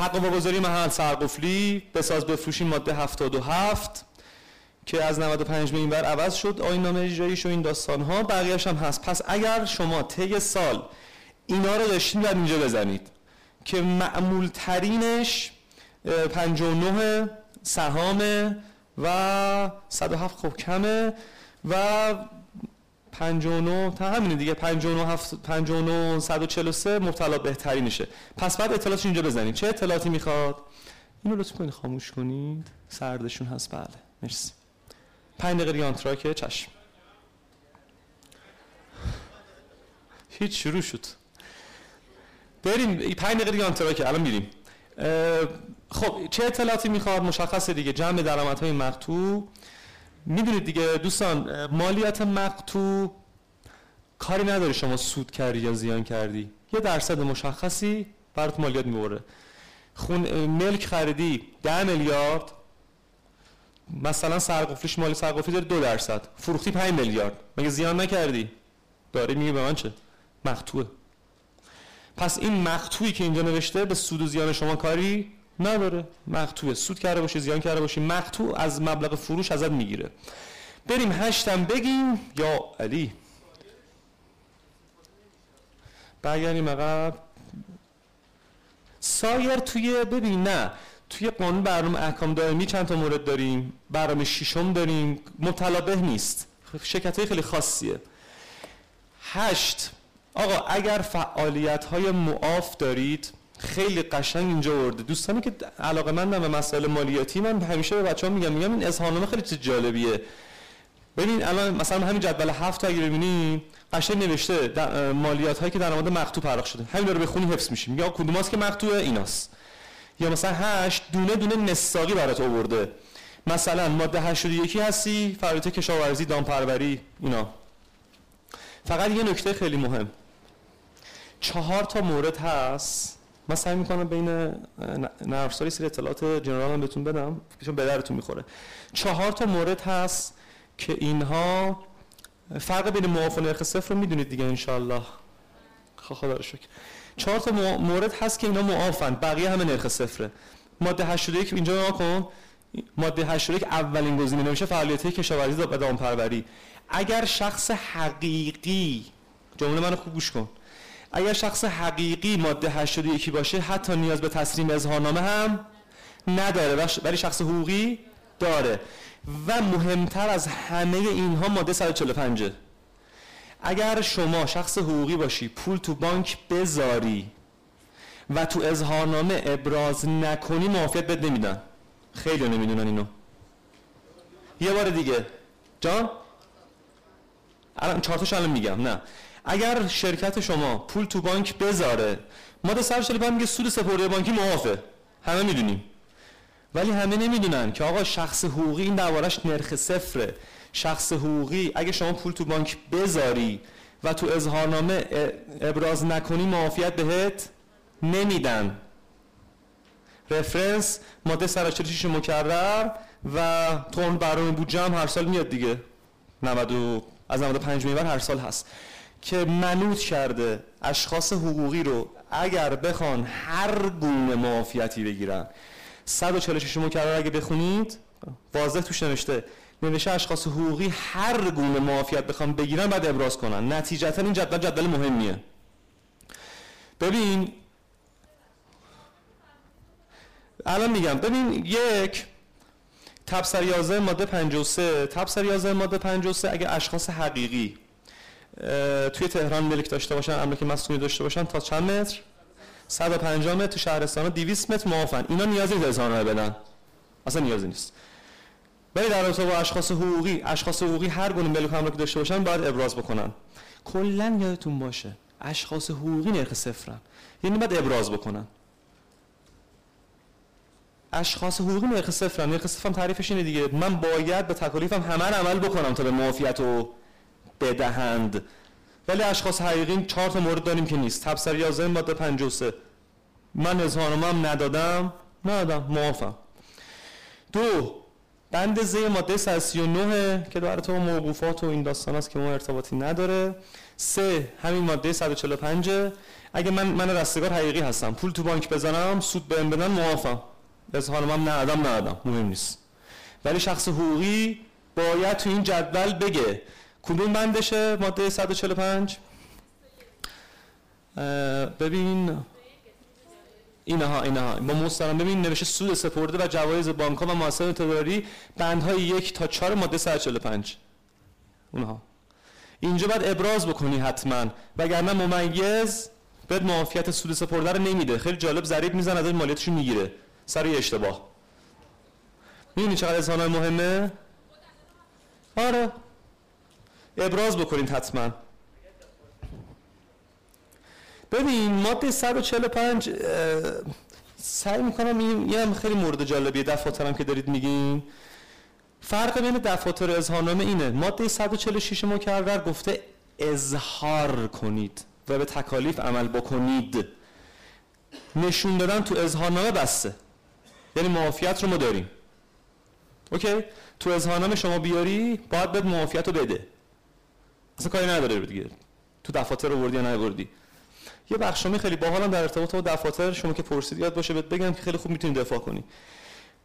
حق واگذاری محل سرقفلی بساز بفروشی ماده 77 که از 95 به این بر عوض شد. آین نامه اجراییش و این داستان ها بقیهش هم هست. پس اگر شما طی سال اینا رو داشتین باید اینجا بزنید. که معمول ترینش 59 سهام و 107 خب کمه و 59 تا همینه دیگه. 59 59 143 مبتلا بهترینشه. پس بعد اطلاعاتش اینجا بزنید. چه اطلاعاتی می‌خواد؟ اینو لطف کنید خاموش کنید. سردشون هست. بله. مرسی. 5 دقیقه ریانتراکه چشم. هیچ شروع شد. بریم 5 دقیقه ریانتراکه الان میریم. خب چه اطلاعاتی می‌خواد؟ مشخصه دیگه جمع درآمدهای مقطوع می‌دونید دیگه دوستان مالیات مقطوع کاری نداره شما سود کردی یا زیان کردی. یه درصد مشخصی برات مالیات می‌بره. خون ملک خریدی ده میلیارد مثلا سرقفلیش مالی سرقفلی داره دو درصد. فروختی 5 میلیارد. مگه زیان نکردی؟ داری میگه به من چه؟ مقطوعه پس این مقطوعی که اینجا نوشته به سود و زیان شما کاری نداره. مقطوع سود کرده باشی زیان کرده باشی. مقطوع از مبلغ فروش ازت می‌گیره. بریم هشتم بگیم. یا علی. برگردیم عقب. سایر توی ببین نه توی قانون برنامه احکام دائمی چند تا مورد داریم؟ برنامه ششم داریم. مبتلا به نیست. شرکت خیلی خاصیه. هشت. آقا اگر فعالیت های معاف دارید خیلی قشنگ اینجا ورده دوستانی که علاقه مندم به مسائل مالیاتی من همیشه به بچه ها میگم میگم این اظهارنامه خیلی چیز جالبیه. ببین الان مثلا همین جدول هفت اگه ببینی قشنگ نوشته مالیات هایی که در درآمد مقطوع پرداخت شده. همین رو بخونی حفظ میشه. میگه کدوماست که مقطوعه ایناست. یا مثلا هشت دونه دونه نساقی برات آورده. مثلا ماده 81 هستی فعالیت کشاورزی دامپروری اینا. فقط یه نکته خیلی مهم. چهار تا مورد هست. من سعی می‌کنم بین نرفساری سری اطلاعات جنرال هم بهتون بدم. چون به درتون می‌خوره. چهار تا مورد هست که اینها فرق بین معاف و نرخ صفر رو می‌دونید دیگه انشالله خدا رو شکر. چهار تا مورد هست که اینا معافن. بقیه همه نرخ صفره. ماده 81 اینجا نگاه کن. ماده 81 اولین گزینه نمیشه فعالیت کشاورزی و دامپروری اگر شخص حقیقی جمله منو خوب گوش کن. اگر شخص حقیقی ماده 81 باشه حتی نیاز به تسلیم اظهارنامه هم نداره. ولی شخص حقوقی داره. و مهمتر از همه اینها ماده 145 اگر شما شخص حقوقی باشی پول تو بانک بذاری و تو اظهارنامه ابراز نکنی معافیت بد نمیدن. خیلی نمی‌دونن اینو. یه بار دیگه. جان؟ الان چهارتاش الان میگم. نه. اگر شرکت شما پول تو بانک بذاره ماده 145 میگه سود سپرده بانکی معافه همه می‌دونیم. ولی همه نمی‌دونن که آقا شخص حقوقی این دربارش نرخ صفره. شخص حقوقی اگه شما پول تو بانک بذاری و تو اظهارنامه ابراز نکنی معافیت بهت نمیدن. رفرنس ماده 146 مکرر و تون برنامه بودجه هم هر سال میاد دیگه. 90 از 95 میبر هر سال هست. که منوط کرده اشخاص حقوقی رو اگر بخوان هر گونه معافیتی بگیرن. 146 مکرر اگه بخونید واضح توش نوشته نوشته اشخاص حقوقی هر گونه معافیت بخوام بگیرن بعد ابراز کنن. نتیجتا این جدول جدول مهمیه. ببین الان میگم ببین یک تبصر 11 ماده 53 تبصر 11 ماده 53 اگه اشخاص حقیقی توی تهران ملک داشته باشن املاک مسکونی داشته باشن تا چند متر؟ 150 متر تو شهرستان 200 متر معافن اینا نیازی نیست اظهارنامه بدن. اصلا نیازی نیست. ولی در رابطه با اشخاص حقوقی اشخاص حقوقی هر گونه ملک املاک داشته باشن باید ابراز بکنن. کلا یادتون باشه اشخاص حقوقی نرخ صفرن. یعنی باید ابراز بکنن. اشخاص حقوقی نرخ صفرن. نرخ صفرم تعریفش اینه دیگه. من باید به تکالیفم همه عمل بکنم تا به معافیت رو بدهند. ولی اشخاص حقیقی چهار تا مورد داریم که نیست. تبصر 11 ماده 53 من اظهارنامه هم ندادم. ندادم. معافم. دو بند زی ماده 139 که در تو موقوفات و این داستان است که ما ارتباطی نداره. سه همین ماده 145 اگه من من رستگار حقیقی هستم. پول تو بانک بزنم سود بهم بدن معافم. اظهارنامه هم ندادم ندادم. مهم نیست. ولی شخص حقوقی باید تو این جدول بگه کدوم بندشه؟ ماده 145 ببین. اینها اینها. با مسترم ببین نوشته سود سپرده و جوایز بانک و مؤسسات تجاری بندهای یک تا چهار ماده 145 اونها. اینجا باید ابراز بکنی حتما. وگرنه ممیز بهت معافیت سود سپرده رو نمیده. خیلی جالب ضریب میزن از مالیاتش می‌گیره. سر اشتباه. می‌دونی چقدر اظهار مهمه؟ آره. ابراز بکنید حتما. ببین ماده 145 سعی می‌کنم این یه هم خیلی مورد جالبیه دفاترم که دارید میگین. فرق بین دفاتر اظهارنامه اینه. ماده 146 مکرر گفته اظهار کنید و به تکالیف عمل بکنید. نشون دادن تو اظهارنامه بسته. یعنی معافیت رو ما داریم. اوکی؟ تو اظهارنامه شما بیاری باید بهت معافیت رو بده. اصلا کاری نداره دیگه. تو دفاتر رو وردی یا نیوردی. یه بخشنامه خیلی باحالم در ارتباط با دفاتر شما که پرسید یاد باشه بهت بگم که خیلی خوب می‌تونید دفاع کنی.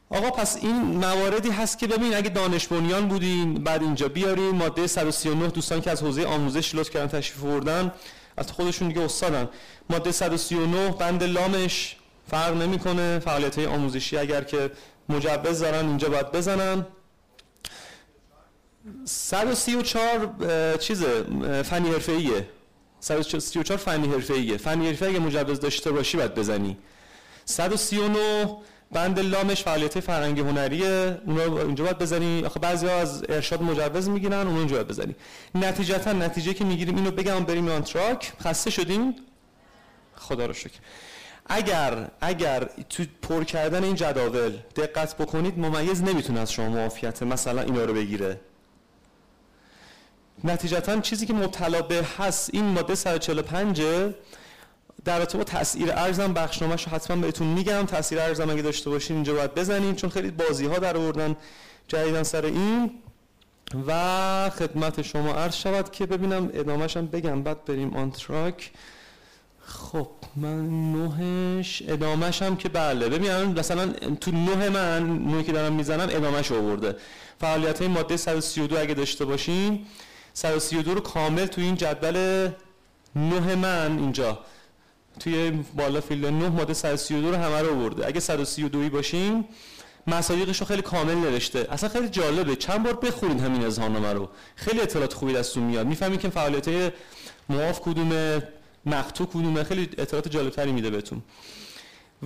آقا پس این مواردی هست که ببین اگه دانش بنیان بودین بعد اینجا بیارین ماده 139 دوستان که از حوزه آموزش لطف کردن تشریف آوردن از خودشون دیگه استادن. ماده 139 بند لامش فرق نمی‌کنه فعالیت های آموزشی اگر که مجوز دارن اینجا باید بزنن. 134 چیز فنی حرفه‌ایه. 134 فنی حرفه‌ایه. فنی حرفه اگه مجوز داشته باشی باید بزنی. 139 بند لامش فعالیت فرهنگی هنریه. اونا اینجا باید بزنی. آخه بعضی از ارشاد مجوز می‌گیرن اون اینجا باید بزنی. نتیجتا نتیجه که می‌گیریم اینو بگم بریم آن تراک. خسته شدیم خدا رو شکر. اگر اگر تو پر کردن این جداول دقت بکنید ممیز نمی‌تونه از شما معافیت مثلا اینا رو بگیره. نتیجتا چیزی که مبتلا هست این ماده 145 در رابطه با تاثیر ارزم بخشنامه‌ش رو حتما بهتون میگم. تاثیر ارزم اگه داشته باشین اینجا باید بزنین چون خیلی بازی ها در آوردن جدیدن سر این. و خدمت شما عرض شود که ببینم ادامهش هم بگم. بعد بریم آن تراک خب من نهش ادامهش هم که بله. ببینم مثلا تو نه من نوعی که دارم می‌زنم ادامهش آورده. فعالیت های ماده 132 اگه داشته باشین 132 رو کامل تو این جدول نه من اینجا. توی بالا فیلد 9 ماده 132 رو همه رو آورده اگه 132 باشیم مصادیقش رو خیلی کامل نوشته. اصلا خیلی جالبه. چند بار بخورید همین اظهارنامه رو. خیلی اطلاعات خوبی دستون میاد. می‌فهمید که فعالیت معاف کدومه مقطوع کدومه. خیلی اطلاعات جالبتری میده بهتون.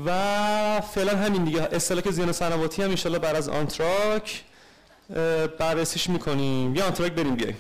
و فعلا همین دیگه. اصطلاح زیان سنواتی هم ان‌شاءالله بعد از آنتراک بررسیش می‌کنیم. یا آنتراک بریم بیایم